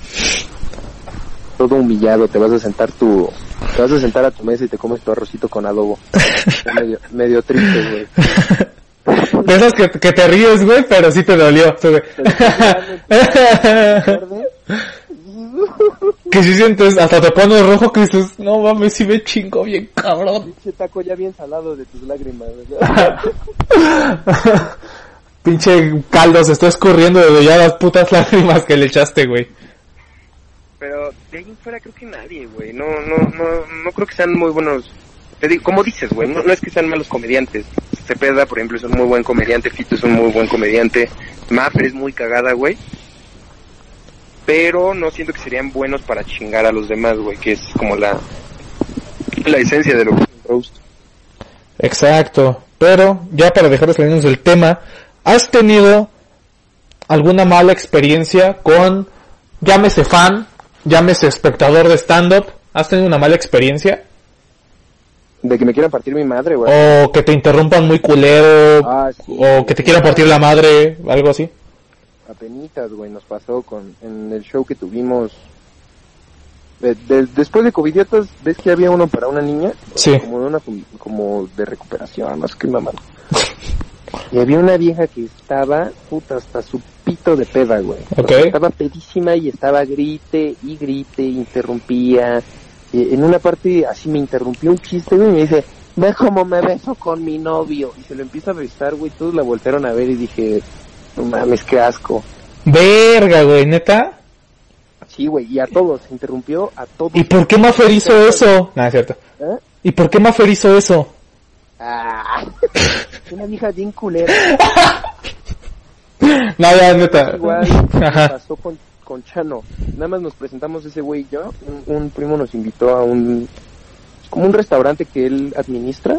Todo humillado, te vas a sentar tu, te vas a sentar a tu mesa y te comes tu arrocito con adobo. medio, medio triste, güey. De esas que, que te ríes, güey, pero sí te dolió. Güey. Que si sientes, hasta te pones rojo que dices, no mames, si me chingo bien cabrón. Pinche taco ya bien salado de tus lágrimas. ¿verdad? Pinche caldo se está escurriendo de ya las putas lágrimas que le echaste, güey. Pero de ahí en fuera creo que nadie, güey. No, no, no, no creo que sean muy buenos. Te digo, como dices, güey, no, no es que sean malos comediantes. Cepeda, por ejemplo, es un muy buen comediante. Fito es un muy buen comediante. Maffer es muy cagada, güey. Pero no siento que serían buenos para chingar a los demás, güey, que es como la, la esencia de lo que es un roast. Exacto. Pero, ya para dejar de salirnos del tema, ¿has tenido alguna mala experiencia con, llámese fan, llámese espectador de stand-up? ¿Has tenido una mala experiencia? De que me quieran partir mi madre, güey. O que te interrumpan muy culero, Ah, sí. o que te quieran partir la madre, algo así. Apenitas, güey, nos pasó con en el show que tuvimos. de- de- después de Covidiotas, ¿ves que había uno para una niña? Sí. Como de una como de recuperación, más que mamá. Y había una vieja que estaba, puta, hasta su pito de peda, güey. Ok. Estaba pedísima y estaba grite y grite, interrumpía. Y en una parte así me interrumpió un chiste, güey, y me dice, ve cómo me beso con mi novio. Y se lo empieza a besar, güey, todos la voltearon a ver y dije, no mames, qué asco. Verga, güey, neta. Sí, güey, y a todos, interrumpió a todos. ¿Y por qué Maffer hizo eso? No, es cierto. ¿Eh? ¿Y por qué Maffer hizo eso? Ah, una vieja bien culera. No, ya, neta. Igual Ajá. pasó con, con Chano. Nada más nos presentamos ese güey y yo. Un, un primo nos invitó a un... como un restaurante que él administra.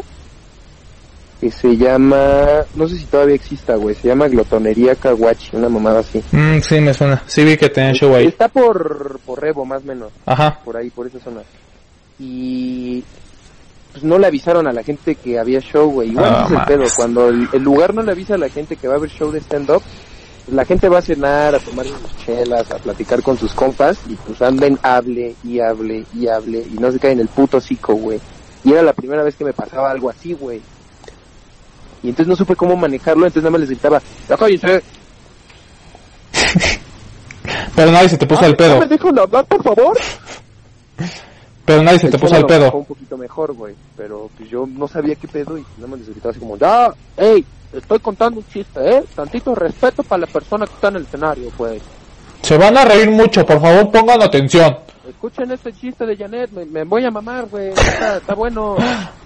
Que se llama... No sé si todavía exista, güey. Se llama Glotonería Kawachi, una mamada así. Mm, sí, me suena. Sí vi que tenía show ahí. Está por, por Rebo, más o menos. Ajá. por ahí, por esa zona. Y pues no le avisaron a la gente que había show, güey. Igual es el pedo. Cuando el, el lugar no le avisa a la gente que va a haber show de stand-up, pues, la gente va a cenar, a tomar sus chelas, a platicar con sus compas y pues anden, hable y hable y hable y no se cae en el puto hocico, güey. Y era la primera vez que me pasaba algo así, güey. Y entonces no supe cómo manejarlo, entonces nada más les gritaba, ¡Ya cállense! Pero nadie se te puso Ah, al pedo. ¿no me dejan hablar, por favor? Pero nadie se te puso al pedo. un poquito mejor, güey. Pero pues yo no sabía qué pedo y nada más les gritaba así como, ya, ey, estoy contando un chiste, ¿eh? Tantito respeto para la persona que está en el escenario, pues. Se van a reír mucho, por favor pongan atención. Escuchen este chiste de Janet, me, me voy a mamar, güey. Está, está bueno.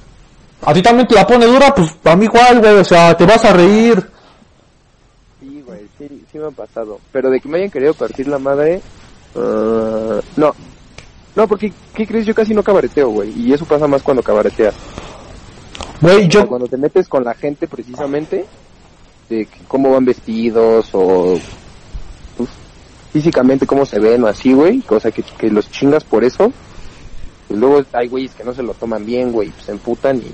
A ti también te la pone dura, pues a mí igual, güey. O sea, te vas a reír. Sí, güey, sí, sí me ha pasado. Pero de que me hayan querido partir la madre, ah, no. No, porque, ¿qué crees? Yo casi no cabareteo, güey. Y eso pasa más cuando cabareteas. Güey, O yo... cuando te metes con la gente precisamente, de que cómo van vestidos o pues, físicamente cómo se ven o así, güey, cosa que, que los chingas por eso, pues luego hay güeyes que no se lo toman bien, güey, pues se emputan y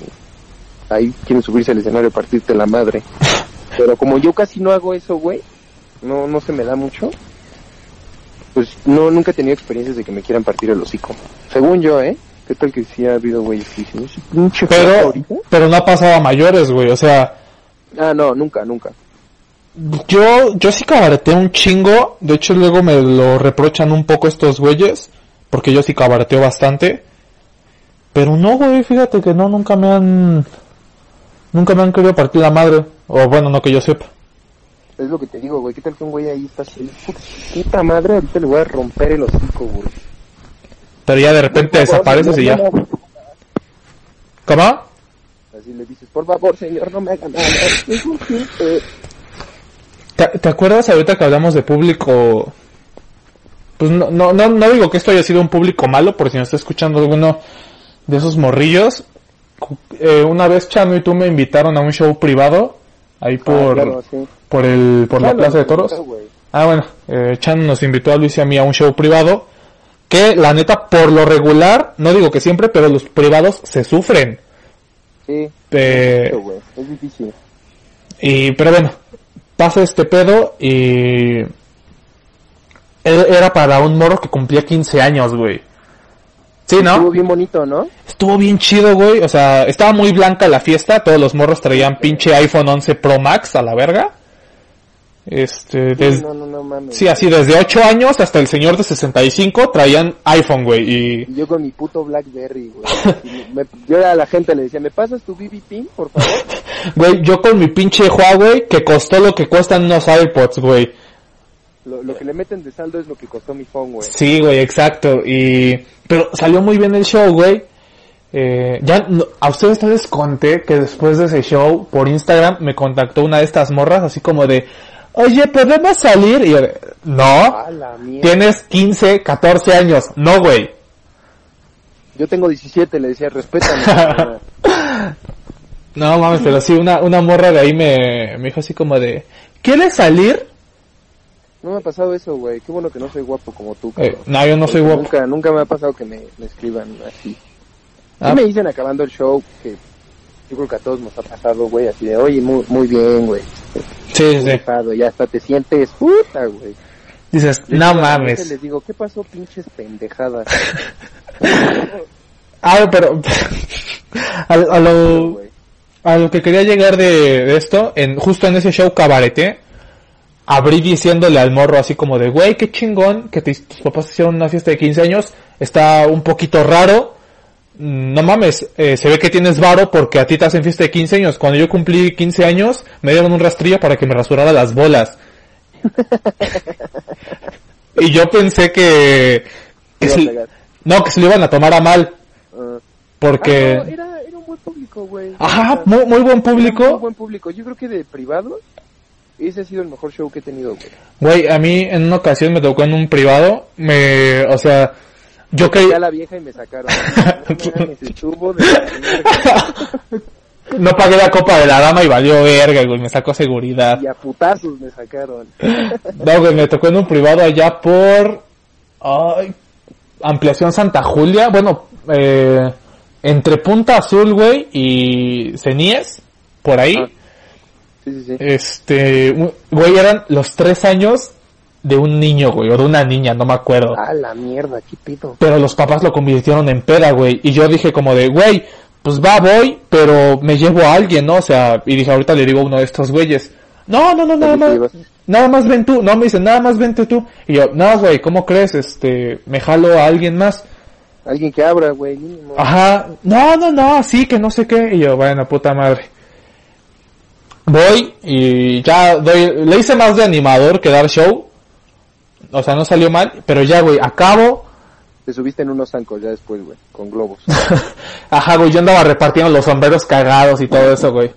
ahí quieren subirse al escenario y partirte la madre. Pero como yo casi no hago eso, güey, no, no se me da mucho, pues no, nunca he tenido experiencias de que me quieran partir el hocico. Según yo, ¿eh? ¿Qué tal que sí ha habido güeyes que dicen, "Ese pinche flaco Pero, ahorita"? pero no ha pasado a mayores, güey. O sea, Ah, no, nunca, nunca. yo, yo sí cabareteo un chingo. De hecho, luego me lo reprochan un poco estos güeyes. Porque yo sí cabareteo bastante. Pero no, güey, fíjate que no, nunca me han... Nunca me han querido partir la madre. O bueno, no que yo sepa. Es lo que te digo, güey. ¿Qué tal que un güey ahí está así? Puta, madre, ahorita le voy a romper el hocico, güey. Pero ya de repente desapareces y ya. ¿Cómo? Así le dices, por favor, señor, no me haga nada. ¿Te, te acuerdas ahorita que hablamos de público? Pues no, no, no, no digo que esto haya sido un público malo, por si no está escuchando alguno de esos morrillos. Eh, una vez Chano y tú me invitaron a un show privado, ahí por, Ah, claro, sí. por el, por la Plaza de Toros. Ah, bueno, eh, Chano nos invitó a Luis y a mí a un show privado, que la neta, por lo regular, no digo que siempre, pero los privados se sufren. Sí, Eh. Es difícil. Y, pero bueno, pasa este pedo y... Era para un morro que cumplía 15 años, güey. Sí, Estuvo ¿no? bien bonito, ¿no? estuvo bien chido, güey. O sea, estaba muy blanca la fiesta. Todos los morros traían pinche iPhone 11 Pro Max a la verga. Este, des- No, no, no mames. sí, así desde 8 años hasta el señor de 65 traían iPhone, güey. Y Y yo con mi puto Blackberry, güey. Me- yo a la gente le decía, ¿me pasas tu BB pin, por favor? Güey, yo con mi pinche Huawei que costó lo que cuestan unos iPods, güey. Lo, lo que le meten de saldo es lo que costó mi phone, güey. Sí, güey, exacto. Y pero salió muy bien el show, güey. Eh, ya no- a ustedes no les conté que después de ese show por Instagram me contactó una de estas morras así como de, oye, ¿podemos salir? Y yo, no, tienes 15, 14 años. No, güey. Yo tengo 17, le decía, respétame. No mames, pero sí, una, una morra de ahí me, me dijo así como de, ¿quieres salir? No me ha pasado eso, güey. Qué bueno que no soy guapo como tú, Eh, no, yo no soy guapo. Nunca, nunca me ha pasado que me, me escriban así. Ah. Me dicen acabando el show que yo creo que a todos nos ha pasado, güey, así de, oye, muy, muy bien, güey. Sí, sí. Rifado, Ya hasta te sientes puta, güey. Dices, Les no digo, mames. Les digo, ¿qué pasó, pinches pendejadas? Ah, pero a, a lo, a lo que quería llegar de, de esto, en, justo en ese show cabareté, abrí diciéndole al morro así como de, güey, qué chingón que te- tus papás hicieron una fiesta de 15 años, está un poquito raro, no mames, eh, se ve que tienes varo porque a ti te hacen fiesta de 15 años. Cuando yo cumplí 15 años, me dieron un rastrillo para que me rasurara las bolas. y yo pensé que, que se- no, que se lo iban a tomar a mal, Ah. porque... Ah, no, era, era un buen público, güey. Ajá, muy, muy buen era un muy público. buen público. Yo creo que de privado, ese ha sido el mejor show que he tenido, güey. Güey, a mí en una ocasión me tocó en un privado, me, o sea, yo Ya creí, la vieja y me sacaron. No pagué la copa de la dama y valió verga, güey, me sacó seguridad. Y a putazos me sacaron. No, güey, me tocó en un privado allá por, ay, ampliación Santa Julia, bueno, eh, entre Punta Azul, güey, y Ceníes, por ahí. Ah. Sí, sí, sí. Este, güey, eran los tres años de un niño, güey, o de una niña, no me acuerdo. A la mierda, qué pido. Pero los papás lo convirtieron en peda, güey. Y yo dije como de, güey, pues va, voy, pero me llevo a alguien, ¿no? O sea, y dije, ahorita le digo a uno de estos güeyes, no, no, no, nada ¿Te más, nada más ven tú. No, me dice, nada más vente tú. Y yo, no, güey, ¿cómo crees? Este, me jalo a alguien más. Alguien que abra, güey, mínimo. Ajá, no, no, no, sí, que no sé qué. Y yo, bueno, puta madre. Voy y ya doy, le hice más de animador que dar show. O sea, no salió mal, pero ya, güey, acabo. Te subiste en unos zancos ya después, güey, con globos. Ajá, güey, yo andaba repartiendo los sombreros cagados y todo eso, güey.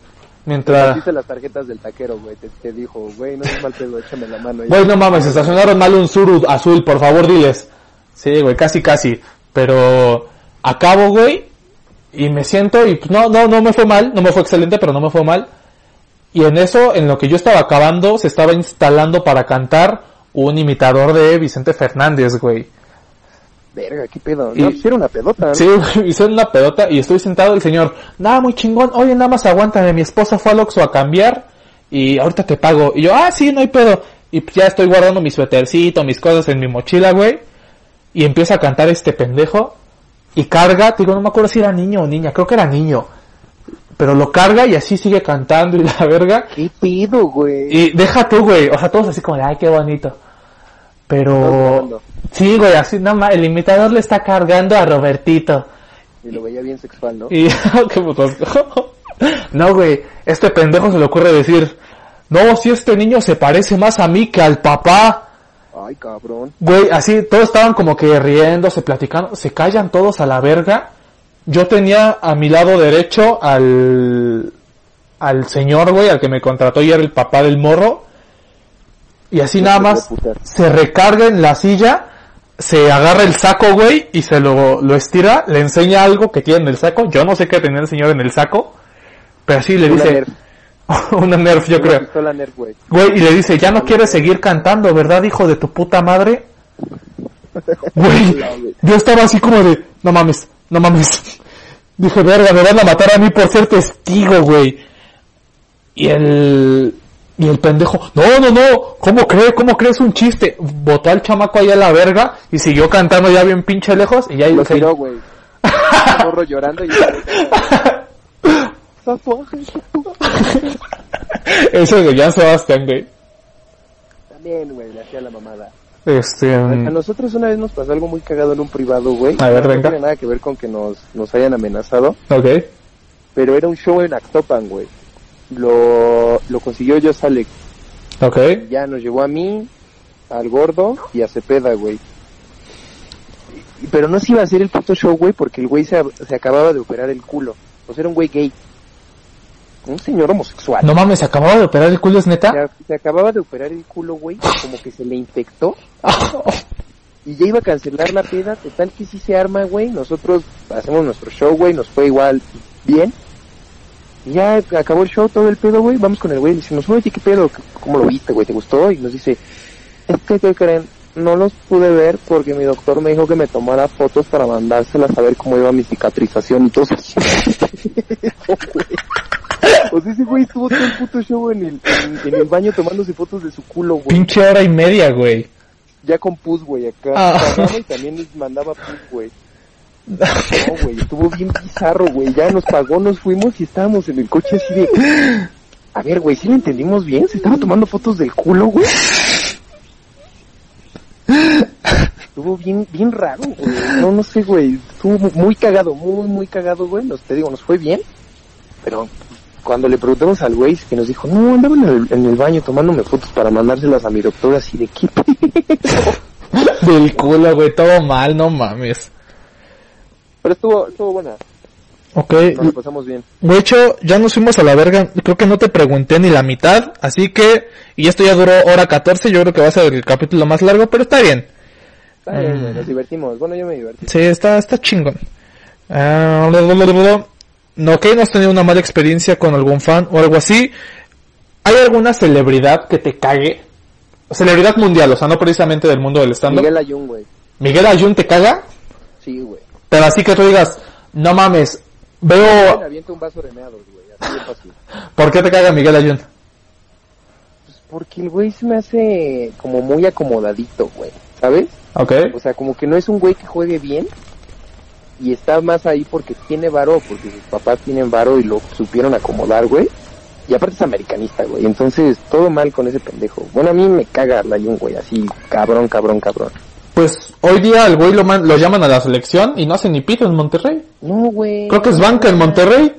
Mientras... Hiciste las tarjetas del taquero, güey. Te, te dijo, güey, no es mal pedo, échame la mano. Güey, no mames, estacionaron mal un Suru azul, por favor, diles. Sí, güey, casi, casi. Pero acabo, güey, y me siento y pues, no, no, no me fue mal, no me fue excelente, pero no me fue mal. Y en eso, en lo que yo estaba acabando, se estaba instalando para cantar un imitador de Vicente Fernández, güey. Verga, qué pedo. Y- No, era una pedota, ¿no? Sí, güey, hice una pedota y estoy sentado el señor, nada, muy chingón, oye, nada más aguántame, mi esposa fue al Oxxo a cambiar y ahorita te pago. Y yo, ah, sí, no hay pedo. Y pues ya estoy guardando mi suétercito, mis cosas en mi mochila, güey. Y empieza a cantar este pendejo y carga, te digo, no me acuerdo si era niño o niña, creo que era niño. Pero lo carga y así sigue cantando y la verga. ¿Qué pedo, güey? Y deja tú, güey, o sea, todos así como, de, ay, qué bonito. Pero... Sí, güey, así nada más, el imitador le está cargando a Robertito. Y lo veía bien sexual, ¿no? Y, qué puto. No, güey, este pendejo se le ocurre decir, no, si este niño se parece más a mí que al papá. Ay, cabrón. Güey, así, todos estaban como que riéndose, platicando, se callan todos a la verga. Yo tenía a mi lado derecho al, al señor, güey, al que me contrató y era el papá del morro. Y así nada más se recarga en la silla, se agarra el saco, güey, y se lo, lo estira, le enseña algo que tiene en el saco. Yo no sé qué tenía el señor en el saco, pero así le Una dice, Nerf. una nerf, yo Una creo. Nerf, güey. Güey, y le dice, ya no quieres seguir cantando, ¿verdad, hijo de tu puta madre? Güey, yo estaba así como de, no mames, no mames. Dije, verga, me van a matar a mí por ser testigo, güey. Y el, y el pendejo, no, no, no, ¿cómo crees? ¿Cómo crees un chiste? Botó al chamaco ahí a la verga y siguió cantando ya bien pinche lejos y ya Lo tiró, güey. El morro llorando y... Eso de Jan Sebastián, güey. También, güey, le hacía la mamada. Este, A mm, nosotros una vez nos pasó algo muy cagado en un privado, güey. A ver, no venga. tiene nada que ver con que nos, nos hayan amenazado, ok. pero era un show en Actopan, güey. Lo, lo consiguió yo Alex. Ok. Ya nos llevó a mí, al gordo y a Cepeda, güey. Pero no se iba a hacer el puto show, güey, porque el güey se, se acababa de operar el culo. O sea, era un güey gay. Un señor homosexual. No mames, ¿se acababa de operar el culo, es neta? Se, se acababa de operar el culo, güey, como que se le infectó. Y ya iba a cancelar la peda, total que sí se arma, güey. Nosotros hacemos nuestro show, güey, nos fue igual bien. Y ya acabó el show, todo el pedo, güey. Vamos con el güey, le decimos, oye, ¿qué pedo? ¿Cómo lo viste, güey? ¿Te gustó? Y nos dice, es que, ¿qué creen? No los pude ver porque mi doctor me dijo que me tomara fotos para mandárselas a ver cómo iba mi cicatrización y todo. O sea, ese güey estuvo todo el puto show en el, en, en el baño tomándose fotos de su culo, güey. Pinche hora y media, güey. Ya con pus, güey, acá. Ah. Y también les mandaba pus, güey. No, güey, estuvo bien bizarro, güey. Ya nos pagó, nos fuimos y estábamos en el coche así de... A ver, güey, ¿sí lo entendimos bien? ¿Se estaba tomando fotos del culo, güey? Estuvo bien, bien raro, güey. No, no sé, güey. Estuvo mu- muy cagado, muy, muy cagado, güey. Nos, te digo, nos fue bien. Pero cuando le preguntamos al güey que nos dijo, no, andaba en el, en el baño tomándome fotos para mandárselas a mi doctor así de qué pedo?". Del culo, güey, todo mal, no mames. Pero estuvo, estuvo buena. Ok, Nos pasamos bien. de hecho, ya nos fuimos a la verga. Creo que no te pregunté ni la mitad. Así que, y esto ya duró hora 14. Yo creo que va a ser el capítulo más largo, pero está bien. Está bien, Mm. nos divertimos. Bueno, yo me divertí. Sí, está, está chingón. Ah, no, que no has tenido una mala experiencia con algún fan o algo así. ¿Hay alguna celebridad que te cague? Celebridad mundial, o sea, no precisamente del mundo del stand-up. Miguel Miguel, Ayun, güey. Ayun te caga, Sí, güey. pero así que tú digas, no mames, Me veo... avienta un vaso de meados, güey. Así de fácil. ¿Por qué te caga Miguel Ayun? Pues porque el güey se me hace como muy acomodadito, güey. ¿Sabes? Ok. O sea, como que no es un güey que juegue bien. Y está más ahí porque tiene varo, porque sus papás tienen varo y lo supieron acomodar, güey. Y aparte es americanista, güey. Entonces, todo mal con ese pendejo. Bueno, a mí me caga la Jun, güey. Así, cabrón, cabrón, cabrón. Pues hoy día el güey lo, man- lo llaman a la selección y no hace ni pito en Monterrey. No, güey. Creo que es banca en Monterrey.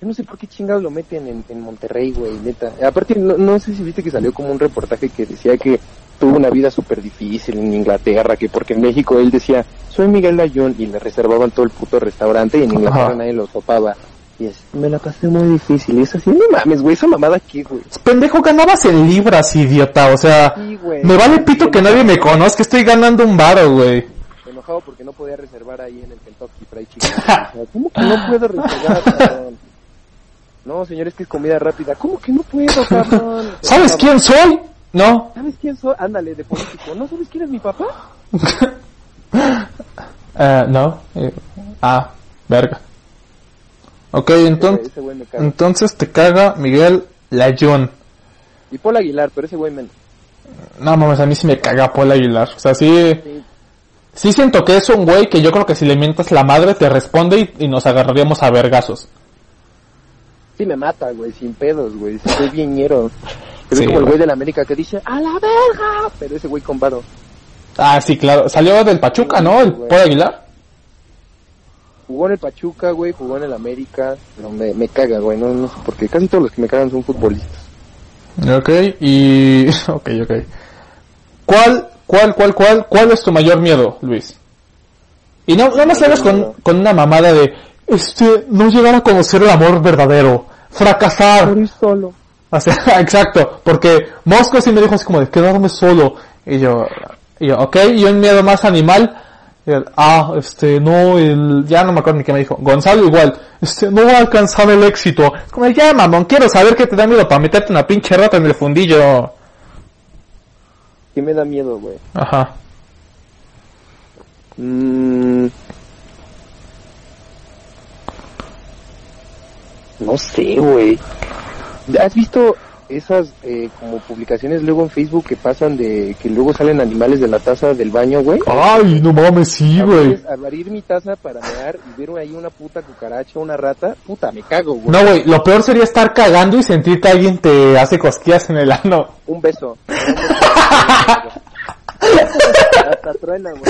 Yo no sé por qué chingados lo meten en, en Monterrey, güey, neta. Aparte, no, no sé si viste que salió como un reportaje que decía que tuvo una vida súper difícil en Inglaterra, que porque en México él decía, soy Miguel Ayun, y le reservaban todo el puto restaurante y en Inglaterra Ajá. nadie lo topaba. Y es, me la pasé muy difícil. Y es así, no mames, güey, esa mamada aquí, güey. Pendejo, ganabas en libras, idiota. O sea, Sí, me vale pito que nadie me conozca. Estoy ganando un varo, güey. Enojado porque no podía reservar ahí en el Kentucky Fried Chicken. O sea, ¿Cómo que no puedo reservar, cabrón? No, señor, es que es comida rápida. ¿Cómo que no puedo, cabrón? ¿Sabes quién soy? No. ¿Sabes quién soy? Ándale, de político. ¿No sabes quién es mi papá? Eh, no. Eh, ah, verga. Ok, entonces, entonces te caga Miguel Layún. Y Paul Aguilar, pero ese güey menos. No mames, a mí sí me caga Paul Aguilar. O sea, sí, Sí. sí siento que es un güey que yo creo que si le mientas la madre te responde y, y nos agarraríamos a vergazos. Sí me mata, güey, sin pedos, güey. Soy bien ñero. Sí, es como el güey. de la América que dice, ¡a la verga! Pero ese güey con varo. Ah, sí, claro. Salió del Pachuca, ¿no? El. Paul Aguilar. Jugó en el Pachuca, güey, jugó en el América. No, me, me caga, güey, no, no sé por qué. Casi todos los que me cagan son futbolistas. Ok, y... Ok, ok. ¿Cuál, cuál, cuál, cuál, cuál es tu mayor miedo, Luis? Y no, no me salgas con, con una mamada de... Este, no llegar a conocer el amor verdadero. Fracasar. Morir solo. O sea, exacto. Porque Mosco sí me dijo así como de quedarme solo. Y yo, y yo, ok, y un miedo más animal. Y él, ah, este, no, el, ya no me acuerdo ni qué me dijo. Gonzalo igual, este, no va a alcanzar el éxito. Como, ya mamón, quiero saber qué te da miedo para meterte una pinche rata en el fundillo. ¿Qué me da miedo, güey? Ajá. Mm. No sé, güey. ¿Has visto esas eh, como publicaciones luego en Facebook que pasan de que luego salen animales de la taza del baño, güey. Ay, no mames, sí, güey. Al abrir mi taza para mear y ver ahí una puta cucaracha, una rata, puta, me cago, güey. No, güey, lo peor sería estar cagando y sentir que alguien te hace cosquillas en el ano. Un beso. Hasta truena, güey.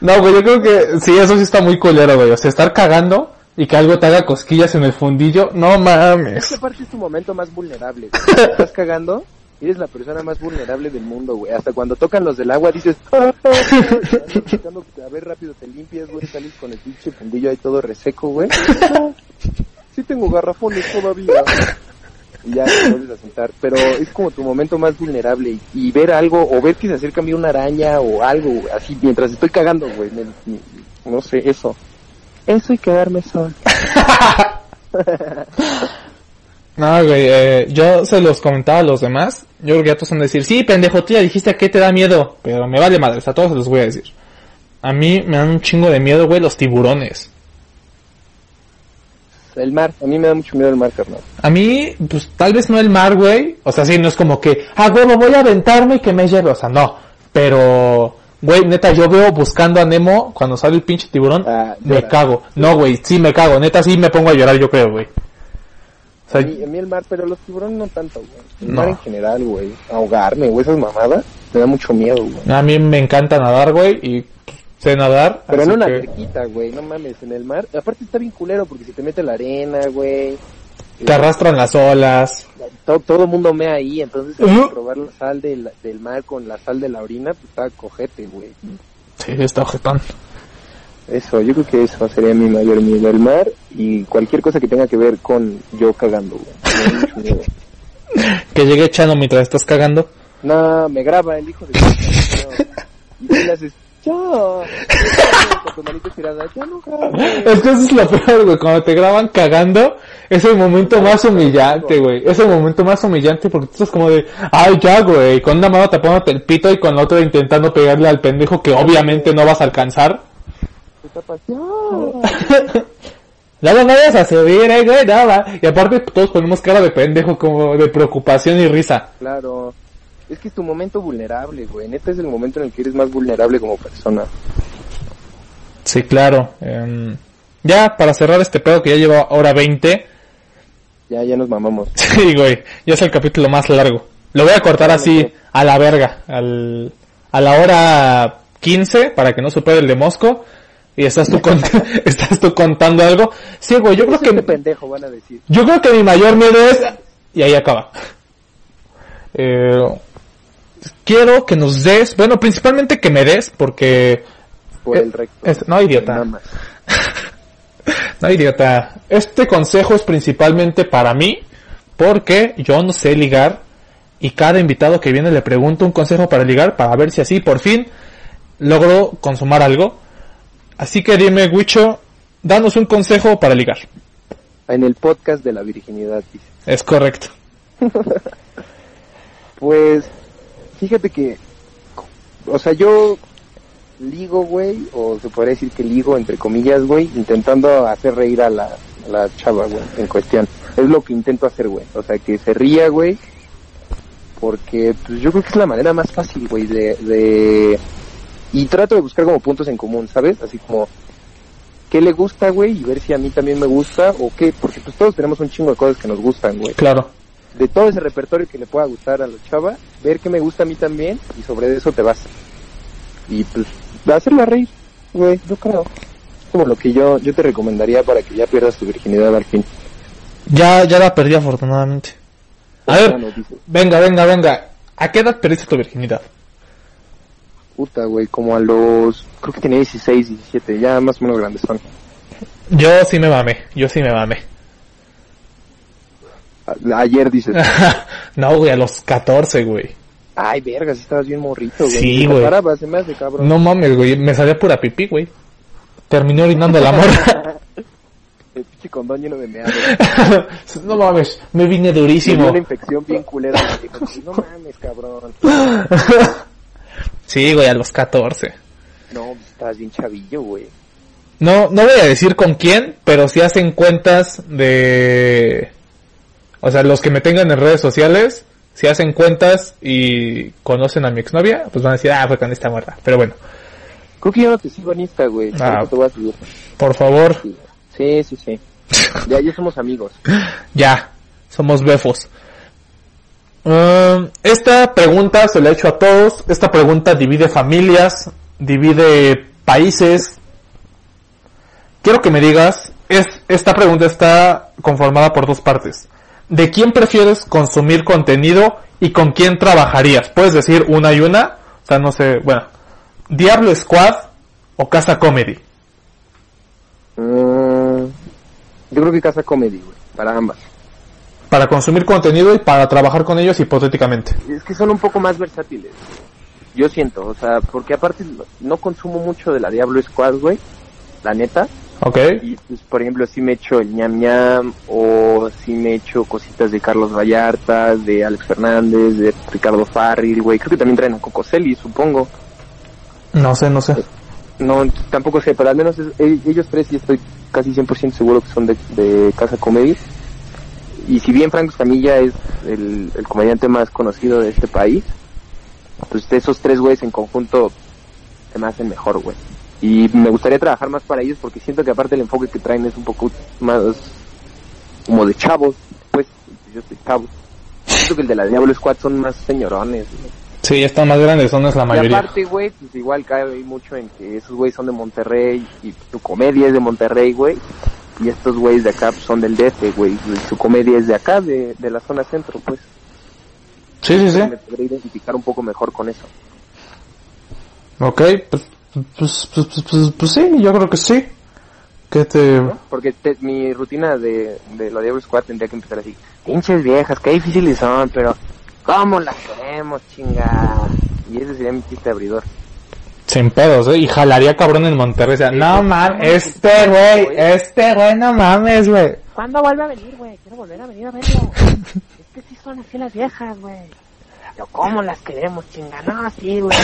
No, güey, yo creo que sí, eso sí está muy culero, güey. O sea, estar cagando y que algo te haga cosquillas en el fundillo, no mames. Esta parte es tu momento más vulnerable, güey. Estás cagando, eres la persona más vulnerable del mundo, güey. Hasta cuando tocan los del agua dices, "Ah, ah, ah". Que, a ver, rápido te limpias, güey, sales con el pinche fundillo ahí todo reseco, güey. No, sí tengo garrafones todavía. Y ya te vuelves a. Pero es como tu momento más vulnerable. Y, ver algo, o ver que se acerca a mí una araña o algo, así mientras estoy cagando, güey. no sé, eso. Eso y quedarme solo. No, güey, eh, yo se los comentaba a los demás. Yo creo que ya todos van a decir, sí, pendejo, tú ya dijiste que te da miedo. Pero me vale madres, a todos se los voy a decir. A mí me dan un chingo de miedo, güey, los tiburones. El mar, a mí me da mucho miedo el mar, carnal. A mí, pues tal vez no el mar, güey. O sea, sí, no es como que, ah, huevo, voy a aventarme y que me lleve. O sea, no. Pero, güey, neta, yo veo buscando a Nemo cuando sale el pinche tiburón. Ah, me cago. No, güey, sí me cago. Neta, sí me pongo a llorar, yo creo, güey. O sea, A mí, a mí el mar, pero los tiburones no tanto, güey. El No. mar en general, güey. Ahogarme, güey, esas mamadas, me da mucho miedo, güey. a mí me encanta nadar, güey, y sé nadar. Pero en una que- alberquita, güey, no mames, en el mar. Aparte está bien culero porque si te mete la arena, güey. Te arrastran las olas. Todo, todo mundo mea ahí, entonces Ujú. probar la sal del, del mar con la sal de la orina, pues está cojete, güey. Sí, está ojetón. Eso, yo creo que eso sería mi mayor miedo, el mar y cualquier cosa que tenga que ver con yo cagando, güey. Que llegue Chano mientras estás cagando. No, me graba el hijo de no. Y Con tu manita estirada, grabes. Es que eso es lo peor, güey. Cuando te graban cagando, es el momento más humillante, güey. Es el momento más humillante porque tú estás como de, ay, ya, güey. Con una mano tapándote el pito y con la otra intentando pegarle al pendejo que obviamente no vas a alcanzar. Te tapas, no vayas a subir, eh, güey, nada. Y aparte todos ponemos cara de pendejo como de preocupación y risa. Claro. Es que es tu momento vulnerable, güey. Neta es el momento en el que eres más vulnerable como persona. Sí, claro. Em, ya, para cerrar este pedo que ya lleva hora 20. Ya, ya nos mamamos. Sí, güey. Ya es el capítulo más largo. Lo voy a cortar así a la verga. Al, a la hora 15 para que no supere el de Mosco. Y estás tú, cont- estás tú contando algo. Sí, güey, yo creo este que... pendejo, van a decir. Yo creo que mi mayor miedo es... Y ahí acaba. Eh, quiero que nos des... Bueno, principalmente que me des porque... Por el recto. es- no, idiota. Nada más. No, idiota. Este consejo es principalmente para mí, porque yo no sé ligar, y cada invitado que viene le pregunto un consejo para ligar, para ver si así por fin logro consumar algo. Así que dime, Wicho, danos un consejo para ligar. En el podcast de la virginidad, dice. Es correcto. Pues, fíjate que, o sea, yo ligo, güey, o se podría decir que ligo, entre comillas, güey, intentando hacer reír a la, la chava, güey, en cuestión. Es lo que intento hacer, güey. O sea, que se ría, güey, porque pues, yo creo que es la manera más fácil, güey, de, de... Y trato de buscar como puntos en común, ¿sabes? Así como, ¿qué le gusta, güey? Y ver si a mí también me gusta o qué, porque pues todos tenemos un chingo de cosas que nos gustan, güey Claro. De todo ese repertorio que le pueda gustar a la chava, ver qué me gusta a mí también y sobre eso te vas. Y pues, hacerla reír, güey, yo creo. Como lo que yo, yo te recomendaría para que ya pierdas tu virginidad al fin. Ya, ya la perdí afortunadamente. A ver, venga, venga, venga. ¿A qué edad perdiste tu virginidad? puta, güey, como a los, creo que tenía 16, 17, ya más o menos grandes son. Yo sí me mamé, yo sí me mamé. A- Ayer dices, no, güey, a los 14, güey. ay, verga, si estabas bien morrito, güey. Sí, güey. parabas, se me hace cabrón. No mames, güey, me salía pura pipí, güey. Terminé orinando la morra. El pinche condón lleno de meados. no mames, me vine Me durísimo. una infección bien culera. me no mames, cabrón. sí, güey, a los 14. No, pues, estabas bien chavillo, güey. No, no voy a decir con quién, pero si hacen cuentas de O sea, los que me tengan en redes sociales, si hacen cuentas y conocen a mi exnovia, pues van a decir, ah, fue con esta morra. Pero bueno, Creo que yo no te sigo en Insta, güey. Ah. Te voy a seguir. por favor, Sí, sí, sí. Ya, ya somos amigos. ya, somos befos. Um, esta pregunta se la he hecho a todos. Esta pregunta divide familias, divide países. Quiero que me digas, es, esta pregunta está conformada por dos partes. ¿De quién prefieres consumir contenido y con quién trabajarías? Puedes decir una y una. O sea, no sé, bueno. Diablo Squad o Casa Comedy. Mm, yo creo que Casa Comedy, güey. Para ambas. Para consumir contenido y para trabajar con ellos hipotéticamente. Es que son un poco más versátiles. Yo siento, o sea, porque aparte no consumo mucho de la Diablo Squad, güey. La neta. ¿Ok? Y pues, por ejemplo, sí me echo el ñam ñam o sí me echo cositas de Carlos Vallarta, de Alex Fernández, de Ricardo Farril, güey. Creo que también traen a Cocoseli, supongo. No sé, no sé. No, tampoco sé, pero al menos es- e- ellos tres sí estoy casi 100% seguro que son de, de Casa Comedy. Y si bien Franco Escamilla es el, el comediante más conocido de este país, pues esos tres güeyes en conjunto se me hacen mejor, güey. Y me gustaría trabajar más para ellos porque siento que aparte el enfoque que traen es un poco más como de chavos, pues yo soy chavo. Siento que el de la Diablo Squad son más señorones. Sí, ya están más grandes, son es la Y mayoría. aparte, güey, pues igual cae mucho en que esos güeyes son de Monterrey y tu comedia es de Monterrey, güey. Y estos güeyes de acá pues, son del DF, güey. y Su comedia es de acá, de, de la zona centro, pues. Sí, sí, sí. Me podría identificar un poco mejor con eso. Ok, pues, pues, pues, pues, pues, pues sí, yo creo que sí. Que te... Porque te- mi rutina de, de la Diablo Squad tendría que empezar así. Pinches viejas, qué difíciles son, pero ¿cómo las queremos, chingada? Y ese sería mi chiste abridor. Sin pedos, ¿eh? Y jalaría cabrón en Monterrey. O sea, no mames, este güey, este güey, no mames, güey. ¿Cuándo vuelve a venir, güey? Quiero volver a venir a verlo. es que sí son así las viejas, güey. Pero ¿cómo las queremos, chinga? No, sí, güey.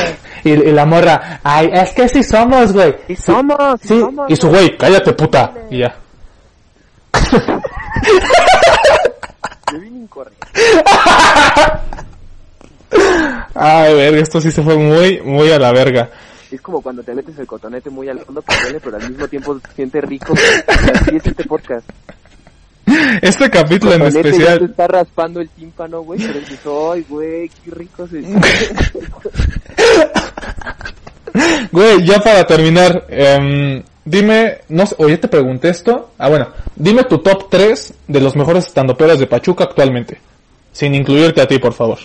Y, y la morra, ay, es que sí somos, güey. Sí somos, sí, Sí, somos. y su güey, cállate puta. Y ya. Yo vine incorrecto. Ay, verga, esto sí se fue muy, muy a la verga. Es como cuando te metes el cotonete muy al fondo que duele, pero al mismo tiempo se siente rico. Y así es este podcast. Este capítulo en ya te especial, está raspando el tímpano, güey, pero dices, ay, güey, qué rico se güey, ya para terminar, em, dime, no sé, oye, te pregunté esto. Ah, bueno, dime tu top 3 de los mejores estandoperos de Pachuca actualmente. Sin incluirte a ti, por favor.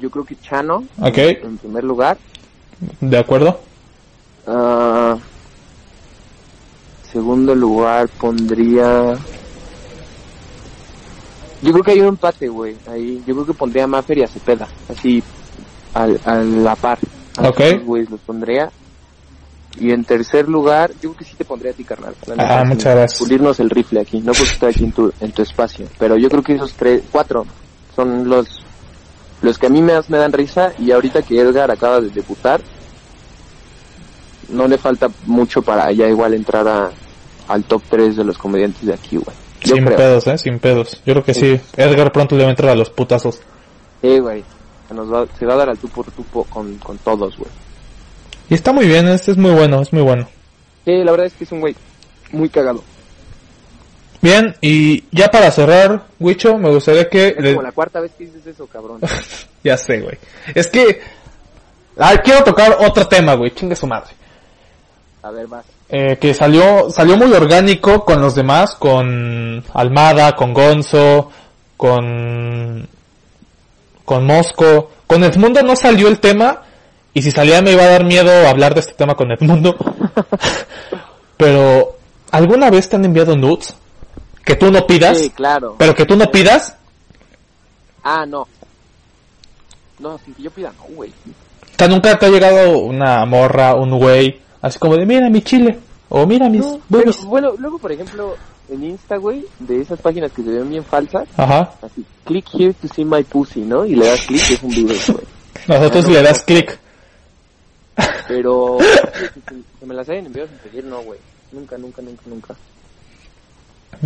Yo creo que Chano, Ok, en primer lugar. ¿de acuerdo? Ah, segundo lugar pondría... Yo creo que hay un empate, güey. Ahí, yo creo que pondría a Maffer y a Cepeda. Así, al, a la par. A Ok. güeyes los pondría. Y en tercer lugar, yo creo que sí te pondría a ti, carnal. Ah, muchas gracias. Pulirnos el rifle aquí, no porque estoy aquí en tu, en tu espacio. Pero yo creo que esos tres, cuatro, son los, los que a mí más me dan risa. Y ahorita que Edgar acaba de debutar, no le falta mucho para ya igual entrar a, al top 3 de los comediantes de aquí, güey. Yo Sin creo. pedos, eh, sin pedos. Yo creo que sí. Edgar pronto le va a entrar a los putazos. Sí, güey. Se, nos va, se va a dar al tú por tú con, con todos, güey. Y está muy bien, este es muy bueno, es muy bueno. Sí, la verdad es que es un güey muy cagado. Bien, y ya para cerrar, Wicho, me gustaría que... Es le- como la cuarta vez que dices eso, cabrón. Ya sé, güey. Es que... Ay, quiero tocar otro tema, güey. Chingue su madre. A ver, vas. Eh, que salió, salió muy orgánico con los demás, con Almada, con Gonzo, con, con Mosco. Con Edmundo no salió el tema, y si salía me iba a dar miedo hablar de este tema con Edmundo. pero, ¿alguna vez te han enviado nudes? Que tú no pidas, Sí, claro. pero que tú no pidas, Ah, no. No, que yo pida, no, güey. o sea, nunca te ha llegado una morra, un güey, así como de, mira mi chile, o mira mis No, pero, bueno, luego, por ejemplo, en Insta, güey, de esas páginas que se ven bien falsas, Ajá. así, click here to see my pussy, ¿no? Y le das click y es un video, güey. Nosotros no, le das no. click. Pero, que- me las hayan enviado sin pedir, no, güey. Nunca, nunca, nunca, nunca.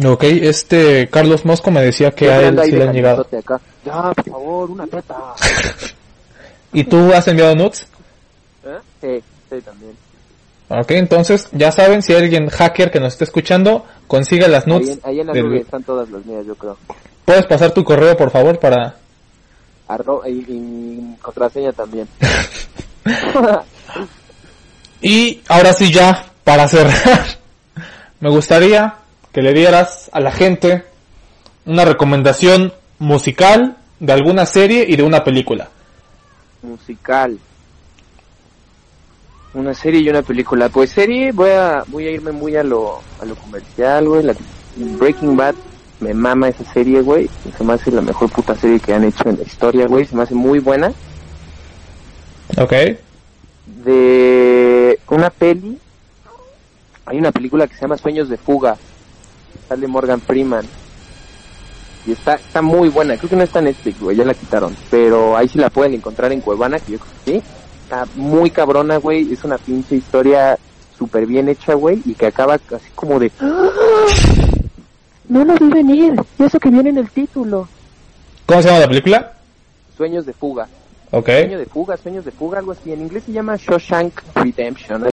Ok, este Carlos Mosco me decía que a él sí le han llegado. acá. Ya, por favor, una teta. ¿Y tú has enviado nudes? ¿Eh? Sí, sí, también. Ok, entonces ya saben, si hay alguien hacker que nos esté escuchando, consiga las Ahí, nudes. en- ahí en la del- nube están todas las mías, yo creo. ¿Puedes pasar tu correo, por favor, para... Arro y, y contraseña también. Y ahora sí ya, para cerrar, me gustaría que le dieras a la gente una recomendación musical de alguna serie y de una película. Musical. Una serie y una película. Pues serie, voy a voy a irme muy a lo, a lo comercial, güey. La, Breaking Bad, me mama esa serie, güey. Se me hace la mejor puta serie que han hecho en la historia, güey. Se me hace muy buena. Ok. De una peli, hay una película que se llama Sueños de Fuga. Sale Morgan Freeman. Y está, está muy buena. Creo que no está en Netflix, güey. Ya la quitaron. Pero ahí sí la pueden encontrar en Cuevana, que yo creo que sí. Está muy cabrona, güey. Es una pinche historia súper bien hecha, güey. Y que acaba así como de... No lo vi venir. Y eso que viene en el título. ¿Cómo se llama la película? Sueños de Fuga. Ok. Sueño de fuga, sueños de fuga, algo así. En inglés se llama Shawshank Redemption.